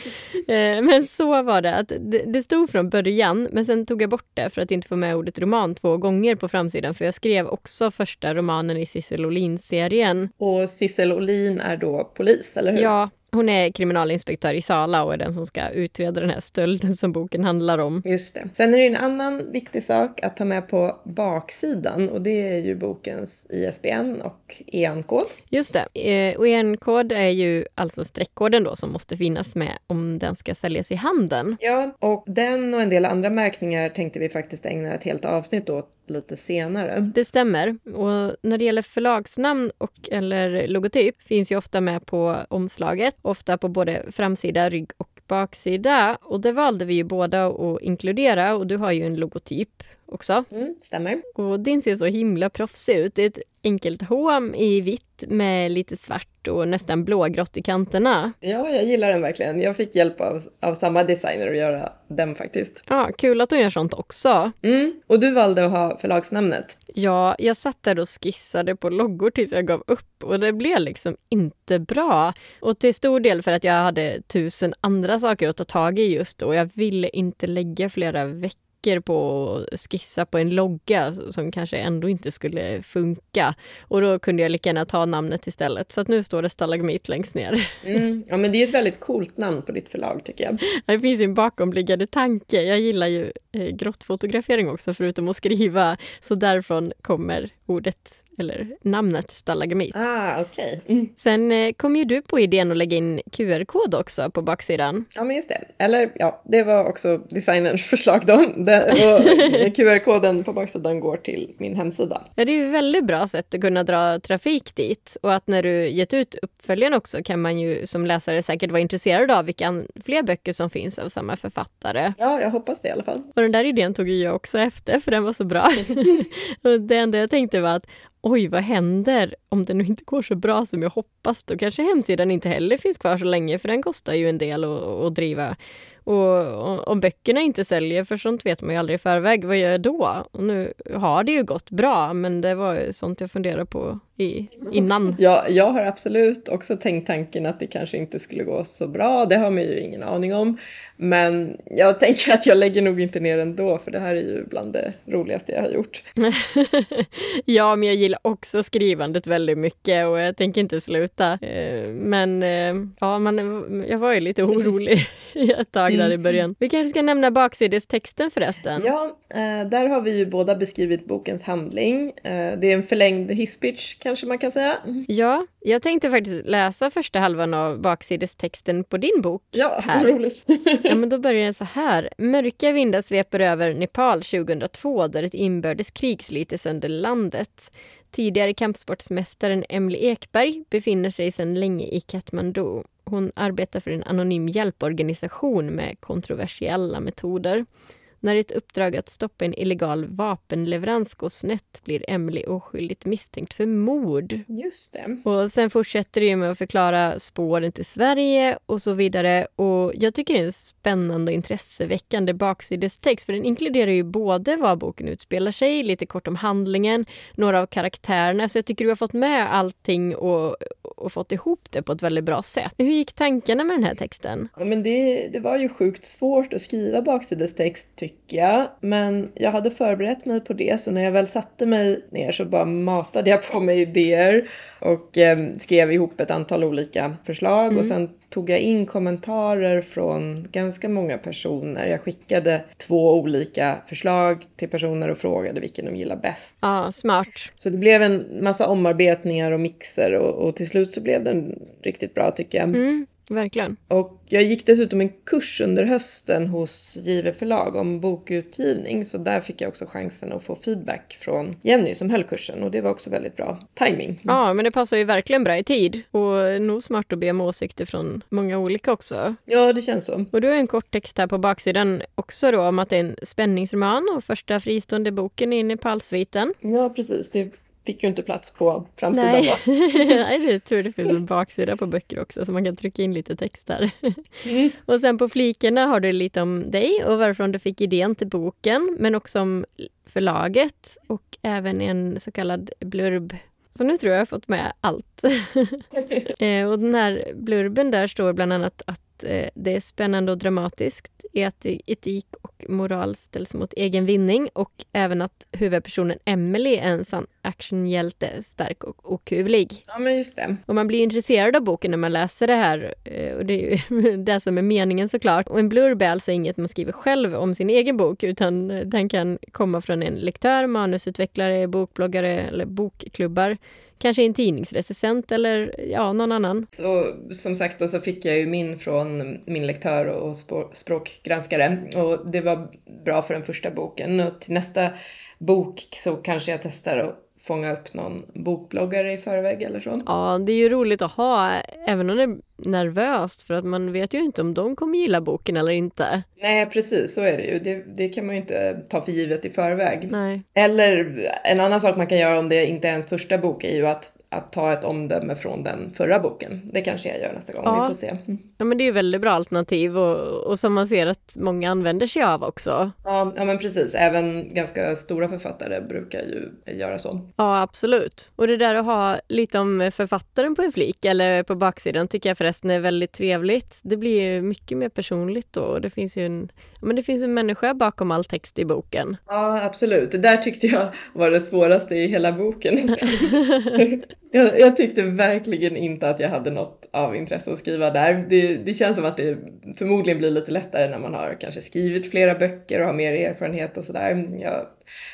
Eh, men så var det, att det stod från början, men sen tog jag bort det för att inte få med ordet roman två gånger på framsidan, för jag skrev också första romanen i Sissel Olin-serien. Och Sissel Olin är då polis, eller hur? Ja, hon är kriminalinspektör i Sala och är den som ska utreda den här stölden som boken handlar om. Just det. Sen är det en annan viktig sak att ta med på baksidan och det är ju bokens ISBN och EAN-kod. Just det. Eh, och EAN-kod är ju alltså streckkoden då som måste finnas med om den ska säljas i handeln. Ja, och den och en del andra märkningar tänkte vi faktiskt ägna ett helt avsnitt åt lite senare. Det stämmer. Och när det gäller förlagsnamn och eller logotyp finns ju ofta med på omslaget. Ofta på både framsida, rygg och baksida. Och det valde vi ju båda att inkludera och du har ju en logotyp också. Mm, stämmer. Och din ser så himla proffsig ut. Det är ett enkelt H i vitt med lite svart och nästan blågrått i kanterna. Ja, jag gillar den verkligen. Jag fick hjälp av, av samma designer att göra den faktiskt. Ja, kul att hon gör sånt också. Mm, och du valde att ha förlagsnamnet. Ja, jag satt där och skissade på loggor tills jag gav upp och det blev liksom inte bra. Och till stor del för att jag hade tusen andra saker att ta tag i just då. Jag ville inte lägga flera veckor veckor på att skissa på en logga som kanske ändå inte skulle funka. Och då kunde jag lika gärna ta namnet istället. Så att nu står det Stalagmit längst ner. Mm, ja, men det är ett väldigt coolt namn på ditt förlag tycker jag. Det finns ju en bakomliggande tanke. Jag gillar ju eh, grottfotografering också, förutom att skriva. Så därifrån kommer ordet eller namnet stalagmit. Ah, okay. Mm. Sen eh, kom ju du på idén att lägga in QR-kod också på baksidan. Ja, men just det. Eller ja, det var också designerns förslag då. QR-koden på baksidan går till min hemsida. Ja, det är ju väldigt bra sätt att kunna dra trafik dit. Och att när du gett ut uppföljaren också kan man ju som läsare säkert vara intresserad av vilka fler böcker som finns av samma författare. Ja, jag hoppas det i alla fall. Och den där idén tog ju jag också efter, för den var så bra. och det enda jag tänkte var att oj, vad händer om det nu inte går så bra som jag hoppas? Då kanske hemsidan inte heller finns kvar så länge, för den kostar ju en del att, att driva. Och om böckerna inte säljer, för sånt vet man ju aldrig i förväg, vad gör jag då? Och nu har det ju gått bra, men det var sånt jag funderade på i, innan. Ja, jag har absolut också tänkt tanken att det kanske inte skulle gå så bra. Det har man ju ingen aning om. Men jag tänker att jag lägger nog inte ner ändå, för det här är ju bland det roligaste jag har gjort. ja, men jag gillar också skrivandet väldigt mycket och jag tänker inte sluta. Eh, men eh, ja, man, jag var ju lite orolig ett tag där i mm. början. Vi kanske ska nämna baksidestexten förresten. Ja, eh, där har vi ju båda beskrivit bokens handling. Det är en förlängd hisspitch kanske man kan säga. Ja, jag tänkte faktiskt läsa första halvan av baksidestexten på din bok. Ja, här. roligt. ja, men då börjar den så här. Mörka vindar sveper över Nepal 2002 där ett inbördeskrig sliter sönder landet. Tidigare kampsportsmästaren Emily Ekberg befinner sig sedan länge i Kathmandu. Hon arbetar för en anonym hjälporganisation med kontroversiella metoder. När ett uppdrag att stoppa en illegal vapenleverans går snett blir Emily oskyldigt misstänkt för mord. Just det. Och sen fortsätter det med att förklara spåren till Sverige och så vidare. Och jag tycker det är en spännande och intresseväckande baksidestext för den inkluderar ju både var boken utspelar sig, lite kort om handlingen, några av karaktärerna. Så jag tycker du har fått med allting och, och fått ihop det på ett väldigt bra sätt. Hur gick tankarna med den här texten? Ja, men det, det var ju sjukt svårt att skriva baksidestext tycker jag. Men jag hade förberett mig på det så när jag väl satte mig ner så bara matade jag på mig idéer och eh, skrev ihop ett antal olika förslag mm. och sen tog jag in kommentarer från ganska många personer. Jag skickade två olika förslag till personer och frågade vilken de gillar bäst. Ja, smart. Så det blev en massa omarbetningar och mixer och, och till slut så blev den riktigt bra tycker jag. Mm, verkligen. Och jag gick dessutom en kurs under hösten hos Give förlag om bokutgivning så där fick jag också chansen att få feedback från Jenny som höll kursen och det var också väldigt bra timing. Ja, men det passar ju verkligen bra i tid och nog smart att be om åsikter från många olika också. Ja, det känns så. Och du har en kort text här på baksidan också då om att det är en spänningsroman och första fristående boken in i palsviten. Ja, precis. Det fick ju inte plats på framsidan Nej. då. Nej, det tror det finns en baksida på böcker också så man kan trycka in lite text där. Mm. Och sen på flikarna har du lite om dig och varifrån du fick idén till boken men också om förlaget och även en så kallad blurb. Så nu tror jag jag har fått med allt. Eh, och den här blurben där står bland annat att eh, det är spännande och dramatiskt, eti- etik och moral ställs mot egen vinning och även att huvudpersonen Emily är en sann actionhjälte, stark och okuvlig. Ja, men just det. Och man blir intresserad av boken när man läser det här. eh, Och det är ju det som är meningen såklart. Och en blurb är alltså inget man skriver själv om sin egen bok utan eh, den kan komma från en lektör, manusutvecklare, bokbloggare eller bokklubbar. Kanske en tidningsrecensent eller ja, någon annan. Och som sagt då så fick jag ju min från min lektör och språkgranskare och det var bra för den första boken och till nästa bok så kanske jag testar att fånga upp någon bokbloggare i förväg eller så. Ja, det är ju roligt att ha, även om det är nervöst för att man vet ju inte om de kommer gilla boken eller inte. Nej, precis så är det ju. Det, det kan man ju inte ta för givet i förväg. Nej. Eller en annan sak man kan göra om det inte är ens första bok är ju att, att ta ett omdöme från den förra boken. Det kanske jag gör nästa gång, Ja. vi får se. Mm. Ja, men det är ju väldigt bra alternativ och, och som man ser att många använder sig av också. Ja, ja, men precis. Även ganska stora författare brukar ju göra så. Ja, absolut. Och det där att ha lite om författaren på en flik eller på baksidan tycker jag förresten är väldigt trevligt. Det blir ju mycket mer personligt då. och Det finns ju en, men det finns en människa bakom all text i boken. Ja, absolut. Det där tyckte jag var det svåraste i hela boken. jag, jag tyckte verkligen inte att jag hade något av intresse att skriva där. Det, det känns som att det förmodligen blir lite lättare när man har kanske skrivit flera böcker och har mer erfarenhet och sådär. Jag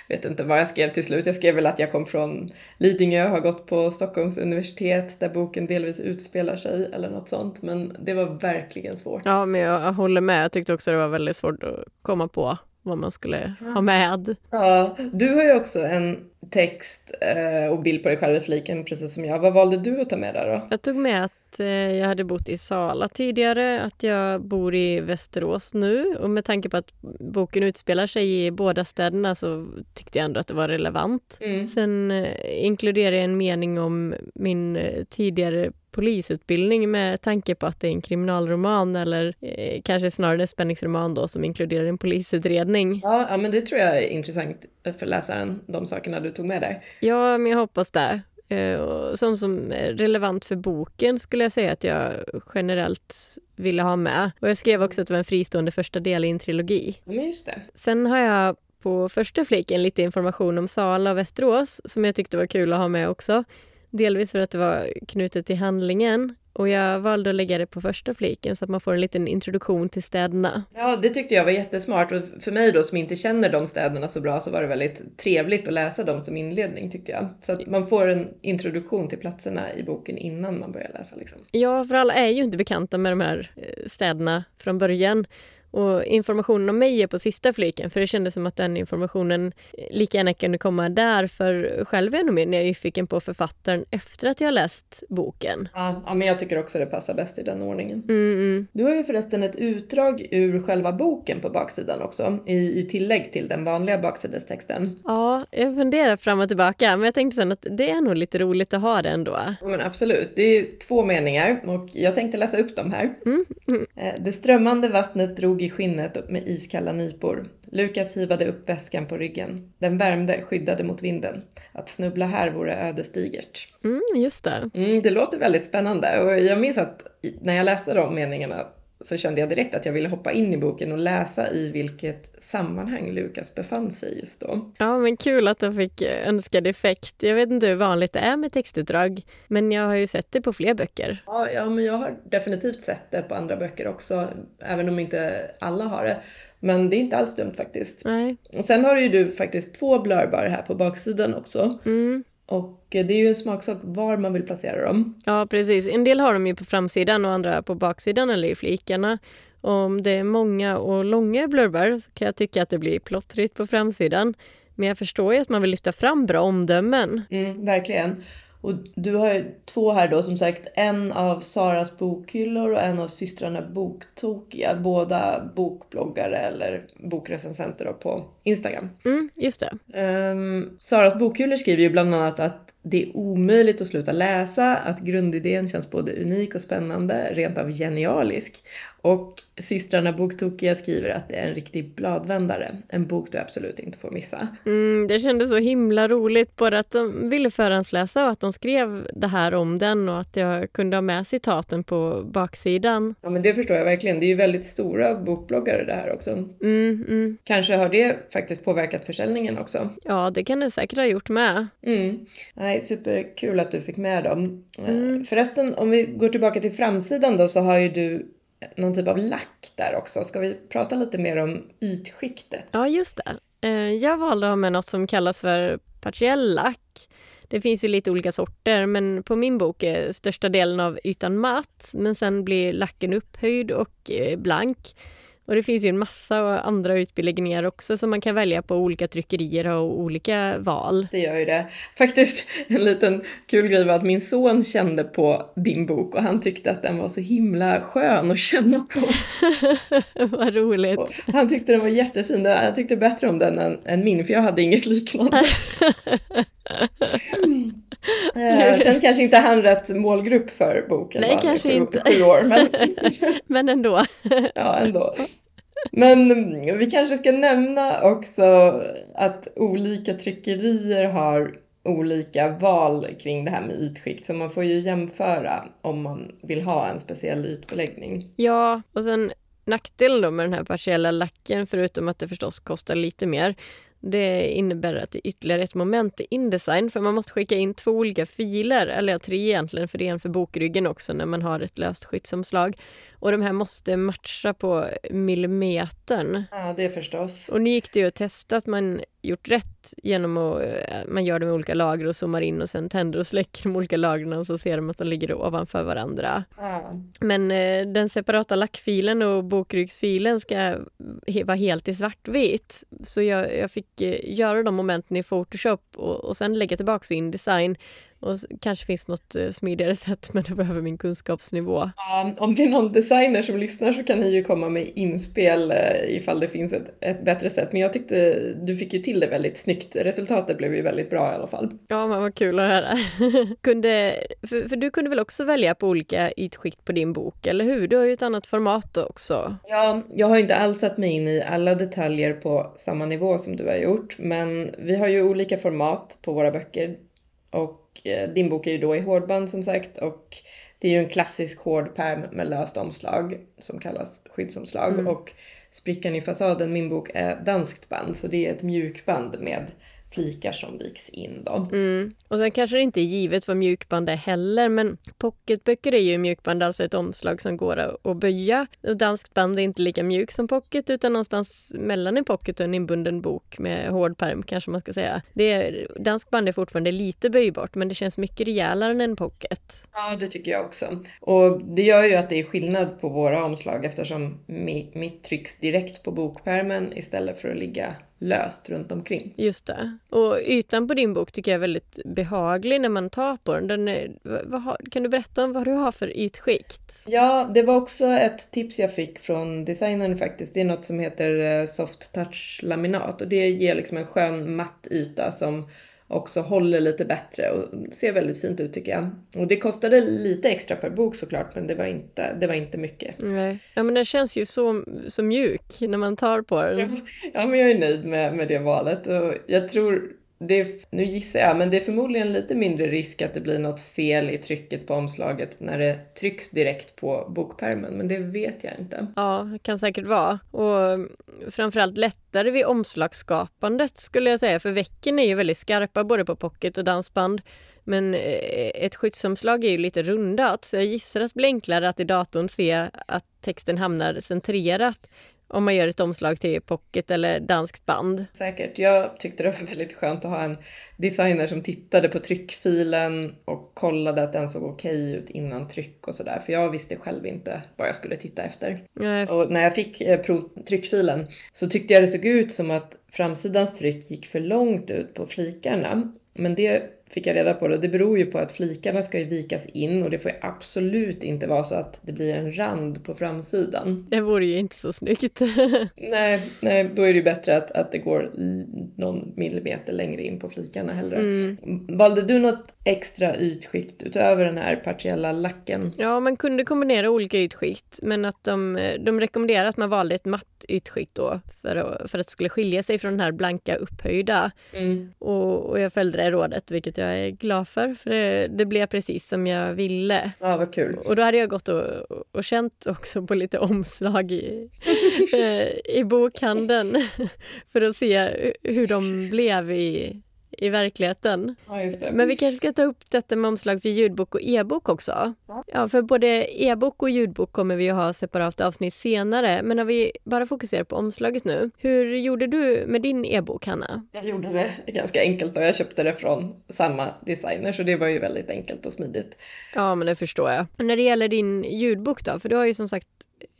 vet inte vad jag skrev till slut. Jag skrev väl att jag kom från Lidingö och har gått på Stockholms universitet där boken delvis utspelar sig eller något sånt. Men det var verkligen svårt. Ja, men jag håller med. Jag tyckte också det var väldigt svårt att komma på vad man skulle ha med. Ja, du har ju också en text eh, och bild på dig själv i fliken precis som jag. Vad valde du att ta med där då? Jag tog med att eh, jag hade bott i Sala tidigare, att jag bor i Västerås nu och med tanke på att boken utspelar sig i båda städerna så tyckte jag ändå att det var relevant. Mm. Sen eh, inkluderar jag en mening om min eh, tidigare polisutbildning med tanke på att det är en kriminalroman eller eh, kanske snarare en spänningsroman då som inkluderar en polisutredning. Ja, ja, men det tror jag är intressant för läsaren, de sakerna du tog med där. Ja, men jag hoppas det. Eh, och Sånt som är relevant för boken skulle jag säga att jag generellt ville ha med. Och jag skrev också att det var en fristående första del i en trilogi. Men just det. Sen har jag på första fliken lite information om Sala och Västerås som jag tyckte var kul att ha med också. Delvis för att det var knutet till handlingen och jag valde att lägga det på första fliken så att man får en liten introduktion till städerna. Ja, det tyckte jag var jättesmart och för mig då som inte känner de städerna så bra så var det väldigt trevligt att läsa dem som inledning tyckte jag. Så att man får en introduktion till platserna i boken innan man börjar läsa liksom. Ja, för alla är ju inte bekanta med de här eh, städerna från början. Och informationen om mig är på sista fliken för det kändes som att den informationen lika gärna kunde komma där för själv är jag nog mer nyfiken på författaren efter att jag har läst boken. Ja, ja, men jag tycker också det passar bäst i den ordningen. Mm, mm. Du har ju förresten ett utdrag ur själva boken på baksidan också, i, i tillägg till den vanliga baksidestexten. Ja, jag funderar fram och tillbaka men jag tänkte sen att det är nog lite roligt att ha det ändå. Ja, men absolut, det är två meningar och jag tänkte läsa upp dem här. Mm, mm. Eh, Det strömmande vattnet drog i skinnet med iskalla nypor. Lukas hivade upp väskan på ryggen. Den värmde, skyddade mot vinden. Att snubbla här vore ödesdigert. Mm, just det. Mm, det låter väldigt spännande och jag minns att när jag läste de meningarna så kände jag direkt att jag ville hoppa in i boken och läsa i vilket sammanhang Lukas befann sig just då. Ja, men kul att de fick önskad effekt. Jag vet inte hur vanligt det är med textutdrag, men jag har ju sett det på fler böcker. Ja, ja men jag har definitivt sett det på andra böcker också, även om inte alla har det. Men det är inte alls dumt faktiskt. Nej. Sen har ju du faktiskt två blurbar här på baksidan också. Mm. Och det är ju en smaksak var man vill placera dem. Ja, precis. En del har de ju på framsidan och andra på baksidan eller i flikarna. Om det är många och långa blurbar kan jag tycka att det blir plottrigt på framsidan. Men jag förstår ju att man vill lyfta fram bra omdömen. Mm, verkligen. Och du har ju två här då som sagt, en av Saras bokhyllor och en av systrarna Boktokiga. Båda bokbloggare eller bokrecensenter på Instagram. Mm, just det. Um, Saras bokhyllor skriver ju bland annat att det är omöjligt att sluta läsa, att grundidén känns både unik och spännande, rent av genialisk. Och systrarna Boktokiga skriver att det är en riktig bladvändare, en bok du absolut inte får missa. Mm, det kändes så himla roligt, både att de ville förhandsläsa och att de skrev det här om den och att jag kunde ha med citaten på baksidan. Ja men det förstår jag verkligen, det är ju väldigt stora bokbloggare det här också. Mm, mm. Kanske har det faktiskt påverkat försäljningen också. Ja, det kan det säkert ha gjort med. Mm. Nej, superkul att du fick med dem. Mm. Förresten, om vi går tillbaka till framsidan då så har ju du någon typ av lack där också. Ska vi prata lite mer om ytskiktet? Ja, just det. Eh, jag valde att ha med något som kallas för partiell lack. Det finns ju lite olika sorter, men på min bok är största delen av ytan matt, men sen blir lacken upphöjd och eh, blank. Och det finns ju en massa andra utbeläggningar också som man kan välja på olika tryckerier och olika val. Det gör ju det. Faktiskt en liten kul grej var att min son kände på din bok och han tyckte att den var så himla skön att känna på. Vad roligt. Och han tyckte den var jättefin. Han tyckte bättre om den än, än min för jag hade inget liknande. Eh, Sen kanske inte han rätt målgrupp för boken. Nej, va? Kanske sju, inte. Sju år, men Men ändå. ja, ändå. Men mm, vi kanske ska nämna också att olika tryckerier har olika val kring det här med ytskikt. Så man får ju jämföra om man vill ha en speciell ytbeläggning. Ja, och sen nackdelen då med den här partiella lacken, förutom att det förstås kostar lite mer, det innebär att det är ytterligare ett moment i Indesign, för man måste skicka in två olika filer, eller ja, tre egentligen, för det är en för bokryggen också när man har ett löst skyddsomslag. Och de här måste matcha på millimetern. Ja, det förstås. Och nu gick det ju att testa att man gjort rätt genom att eh, man gör det med olika lager och zoomar in och sen tänder och släcker de olika lagren och så ser de att de ligger ovanför varandra. Ja. Men eh, den separata lackfilen och bokryggsfilen ska he- vara helt i svartvitt. Så jag, jag fick eh, göra de momenten i Photoshop och, och sen lägga tillbaka i Indesign. Och kanske finns något eh, smidigare sätt men det behöver min kunskapsnivå. Ja, om det är någon designer som lyssnar så kan ni ju komma med inspel eh, ifall det finns ett, ett bättre sätt. Men jag tyckte du fick ju till det väldigt snyggt. Resultatet blev ju väldigt bra i alla fall. Ja, men vad kul att höra. kunde, för, för du kunde väl också välja på olika ytskikt på din bok, eller hur? Du har ju ett annat format också. Ja, jag har inte alls satt mig in i alla detaljer på samma nivå som du har gjort, men vi har ju olika format på våra böcker och din bok är ju då i hårdband som sagt och det är ju en klassisk hård pärm med löst omslag som kallas skyddsomslag Mm. och sprickan i fasaden, min bok, är danskt band så det är ett mjukband med flikar som viks in då. Mm. Och sen kanske det inte är givet vad mjukband är heller, men pocketböcker är ju mjukband, alltså ett omslag som går att- böja. Och danskt band är inte lika mjuk som pocket, utan någonstans mellan en pocket och en inbunden bok med hård pärm, kanske man ska säga. Det är, danskt band är fortfarande lite böjbart, men det känns mycket rejälare än en pocket. Ja, det tycker jag också. Och det gör ju att det är skillnad på våra omslag eftersom mi- mitt trycks direkt på bokpärmen istället för att ligga löst runt omkring. Just det. Och ytan på din bok tycker jag är väldigt behaglig när man tar på den. den är, har, kan du berätta om vad du har för ytskikt? Ja, det var också ett tips jag fick från designern faktiskt. Det är något som heter eh, soft touch laminat och det ger liksom en skön matt yta som också håller lite bättre och ser väldigt fint ut tycker jag. Och det kostade lite extra per bok såklart, men det var inte, det var inte mycket. Nej. Ja, men den känns ju så, så mjuk när man tar på den. Ja, men jag är nöjd med, med det valet och jag tror det, nu gissar jag, men det är förmodligen lite mindre risk att det blir något fel i trycket på omslaget när det trycks direkt på bokpärmen, men det vet jag inte. Ja, det kan säkert vara. Och framförallt lättare vid omslagsskapandet skulle jag säga, för vecken är ju väldigt skarpa både på pocket och dansband. Men eh, ett skyddsomslag är ju lite rundat, så jag gissar att det blir enklare att i datorn se att texten hamnar centrerat om man gör ett omslag till pocket eller danskt band. Säkert. Jag tyckte det var väldigt skönt att ha en designer som tittade på tryckfilen och kollade att den såg okej ut innan tryck och sådär. För jag visste själv inte vad jag skulle titta efter. Nej. Och när jag fick eh, tryckfilen så tyckte jag det såg ut som att framsidans tryck gick för långt ut på flikarna. Men det fick jag reda på det. Det beror ju på att flikarna ska ju vikas in och det får ju absolut inte vara så att det blir en rand på framsidan. Det vore ju inte så snyggt. nej, nej, då är det ju bättre att, att det går någon millimeter längre in på flikarna hellre. Mm. Valde du något extra ytskikt utöver den här partiella lacken? Ja, man kunde kombinera olika ytskikt men att de, de rekommenderar att man valde ett matt ytskikt då för att, för att det skulle skilja sig från den här blanka upphöjda. Mm. Och, och jag följde det rådet vilket jag är glad för. För det, det blev precis som jag ville. Ja, vad kul. Och då hade jag gått och, och känt också på lite omslag i, eh, i bokhandeln för att se hur de blev i i verkligheten. Ja, Men vi kanske ska ta upp detta med omslag för ljudbok och e-bok också. Ja. för både e-bok och ljudbok kommer vi att ha separat avsnitt senare. Men när vi bara fokuserar på omslaget nu. Hur gjorde du med din e-bok, Hanna? Jag gjorde det ganska enkelt och jag köpte det från samma designer så det var ju väldigt enkelt och smidigt. Ja, men det förstår jag. när det gäller din ljudbok då, för du har ju som sagt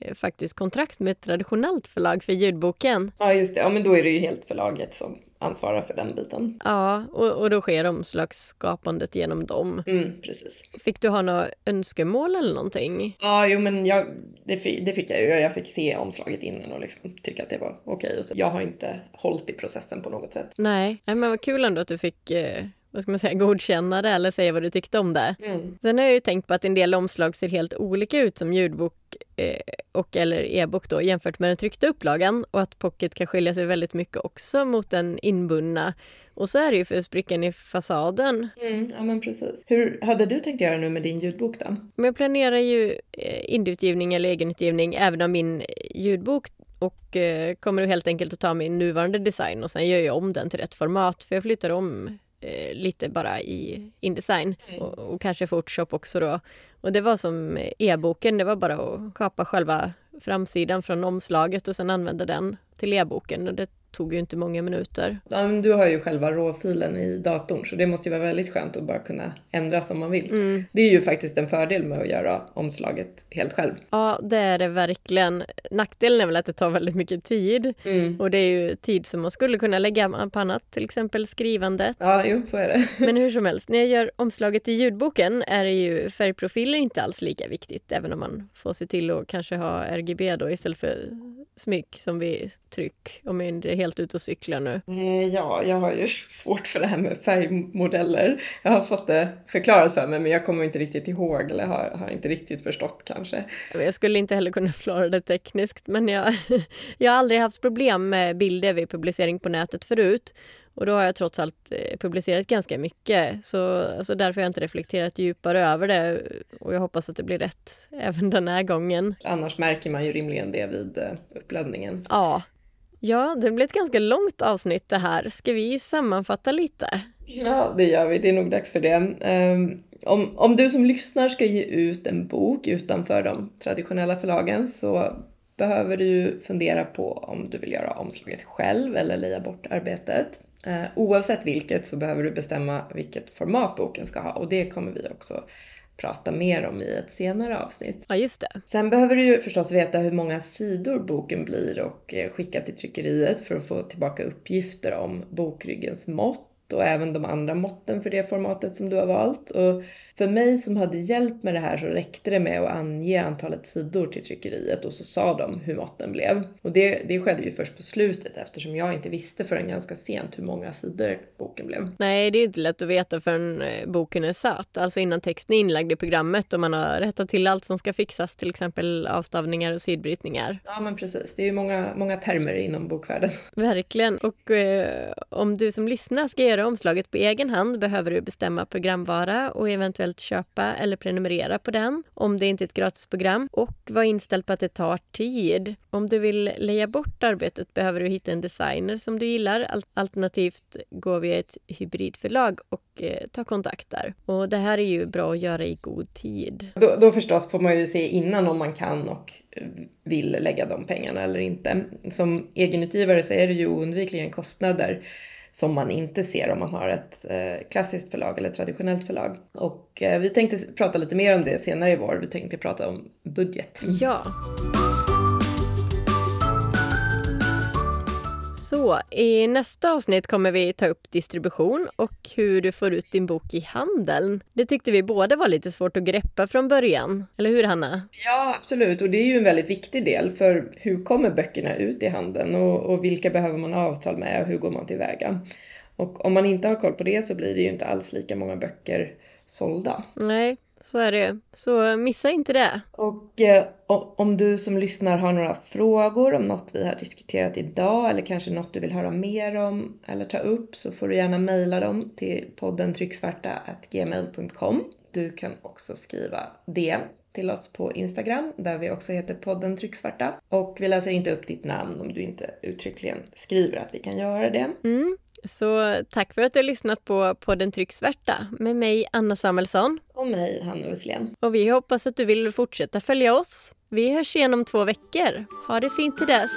eh, faktiskt kontrakt med ett traditionellt förlag för ljudboken. Ja, just det. Ja, men då är det ju helt förlaget som ansvarar för den biten. Ja, och, och då sker omslagsskapandet genom dem. Mm, precis. Fick du ha några önskemål eller någonting? Ja, jo men jag, det, det fick jag ju. Jag fick se omslaget innan och liksom tycka att det var okej. Okay. Jag har inte hållit i processen på något sätt. Nej, Nej men vad kul ändå att du fick eh vad ska man säga, godkänna det eller säga vad du tyckte om det. Mm. Sen har jag ju tänkt på att en del omslag ser helt olika ut som ljudbok eh, och eller e-bok då jämfört med den tryckta upplagan och att pocket kan skilja sig väldigt mycket också mot den inbundna. Och så är det ju för sprickan i fasaden. Mm, ja men precis. Hur hade du tänkt göra nu med din ljudbok då? Men jag planerar ju eh, indieutgivning eller egenutgivning även av min ljudbok och eh, kommer helt enkelt att ta min nuvarande design och sen gör jag om den till rätt format för jag flyttar om eh, lite bara i Indesign mm. och, och, kanske Photoshop också då. Och det var som e-boken, det var bara att kapa själva framsidan från omslaget och sen använda den till e-boken. Och det tog ju inte många minuter. Du har ju själva råfilen i datorn så det måste ju vara väldigt skönt att bara kunna ändra som man vill. Mm. Det är ju faktiskt en fördel med att göra omslaget helt själv. Ja, det är det verkligen. Nackdelen är väl att det tar väldigt mycket tid mm. och det är ju tid som man skulle kunna lägga på annat, till exempel skrivandet. Ja, jo, så är det. Men hur som helst, när jag gör omslaget till ljudboken är det ju färgprofiler inte alls lika viktigt, även om man får se till att kanske ha RGB då istället för smyck som vid tryck, om är helt ute och cyklar nu. Eh, ja, jag har ju svårt för det här med färgmodeller. Jag har fått det förklarat för mig men jag kommer inte riktigt ihåg eller har, har inte riktigt förstått kanske. Jag skulle inte heller kunna förklara det tekniskt men jag, jag har aldrig haft problem med bilder vid publicering på nätet förut. Och då har jag trots allt eh, publicerat ganska mycket. Så alltså därför har jag inte reflekterat djupare över det. Och jag hoppas att det blir rätt även den här gången. Annars märker man ju rimligen det vid eh, uppladdningen. Ja. Ja, det blir ett ganska långt avsnitt det här. Ska vi sammanfatta lite? Ja, det gör vi. Det är nog dags för det. Ehm, om, om du som lyssnar ska ge ut en bok utanför de traditionella förlagen så behöver du fundera på om du vill göra omslaget själv eller leja bort arbetet. Ehm, oavsett vilket så behöver du bestämma vilket format boken ska ha och det kommer vi också prata mer om i ett senare avsnitt. Ja, just det. Sen behöver du ju förstås veta hur många sidor boken blir och eh, skicka till tryckeriet för att få tillbaka uppgifter om bokryggens mått och även de andra måtten för det formatet som du har valt. Och för mig som hade hjälp med det här så räckte det med att ange antalet sidor till tryckeriet och så sa de hur måtten blev. Och det, det skedde ju först på slutet eftersom jag inte visste förrän ganska sent hur många sidor boken blev. Nej, det är inte lätt att veta förrän eh, boken är satt, alltså innan texten är inlagd i programmet och man har rättat till allt som ska fixas, till exempel avstavningar och sidbrytningar. Ja, men precis. Det är ju många, många termer inom bokvärlden. Verkligen. Och eh, om du som lyssnar ska göra omslaget på egen hand behöver du bestämma programvara och eventuellt köpa eller prenumerera på den om det inte är ett gratisprogram och var inställd på att det tar tid. Om du vill leja bort arbetet behöver du hitta en designer som du gillar alternativt gå via ett hybridförlag och eh, ta kontakt där. Och det här är ju bra att göra i god tid. Då, då förstås får man ju se innan om man kan och eh, vill lägga de pengarna eller inte. Som egenutgivare så är det ju oundvikligen kostnader som man inte ser om man har ett eh, klassiskt förlag eller traditionellt förlag. Och eh, vi tänkte prata lite mer om det senare i vår. Vi tänkte prata om budget. Ja. Så, i nästa avsnitt kommer vi ta upp distribution och hur du får ut din bok i handeln. Det tyckte vi båda var lite svårt att greppa från början. Eller hur, Hanna? Ja, absolut. Och det är ju en väldigt viktig del. För hur kommer böckerna ut i handeln och, och vilka behöver man avtal med och hur går man tillväga? Och om man inte har koll på det så blir det ju inte alls lika många böcker sålda. Nej, så är det Så missa inte det. Och eh, om du som lyssnar har några frågor om något vi har diskuterat idag eller kanske något du vill höra mer om eller ta upp så får du gärna mejla dem till podden trycksvarta.gmail.com. Du kan också skriva DM till oss på Instagram där vi också heter podden trycksvarta. Och vi läser inte upp ditt namn om du inte uttryckligen skriver att vi kan göra det. Mm. Så tack för att du har lyssnat på podden Trycksvärta med mig Anna Samuelsson. Och mig Hanna Wesslén. Och vi hoppas att du vill fortsätta följa oss. Vi hörs igen om två veckor. Ha det fint till dess.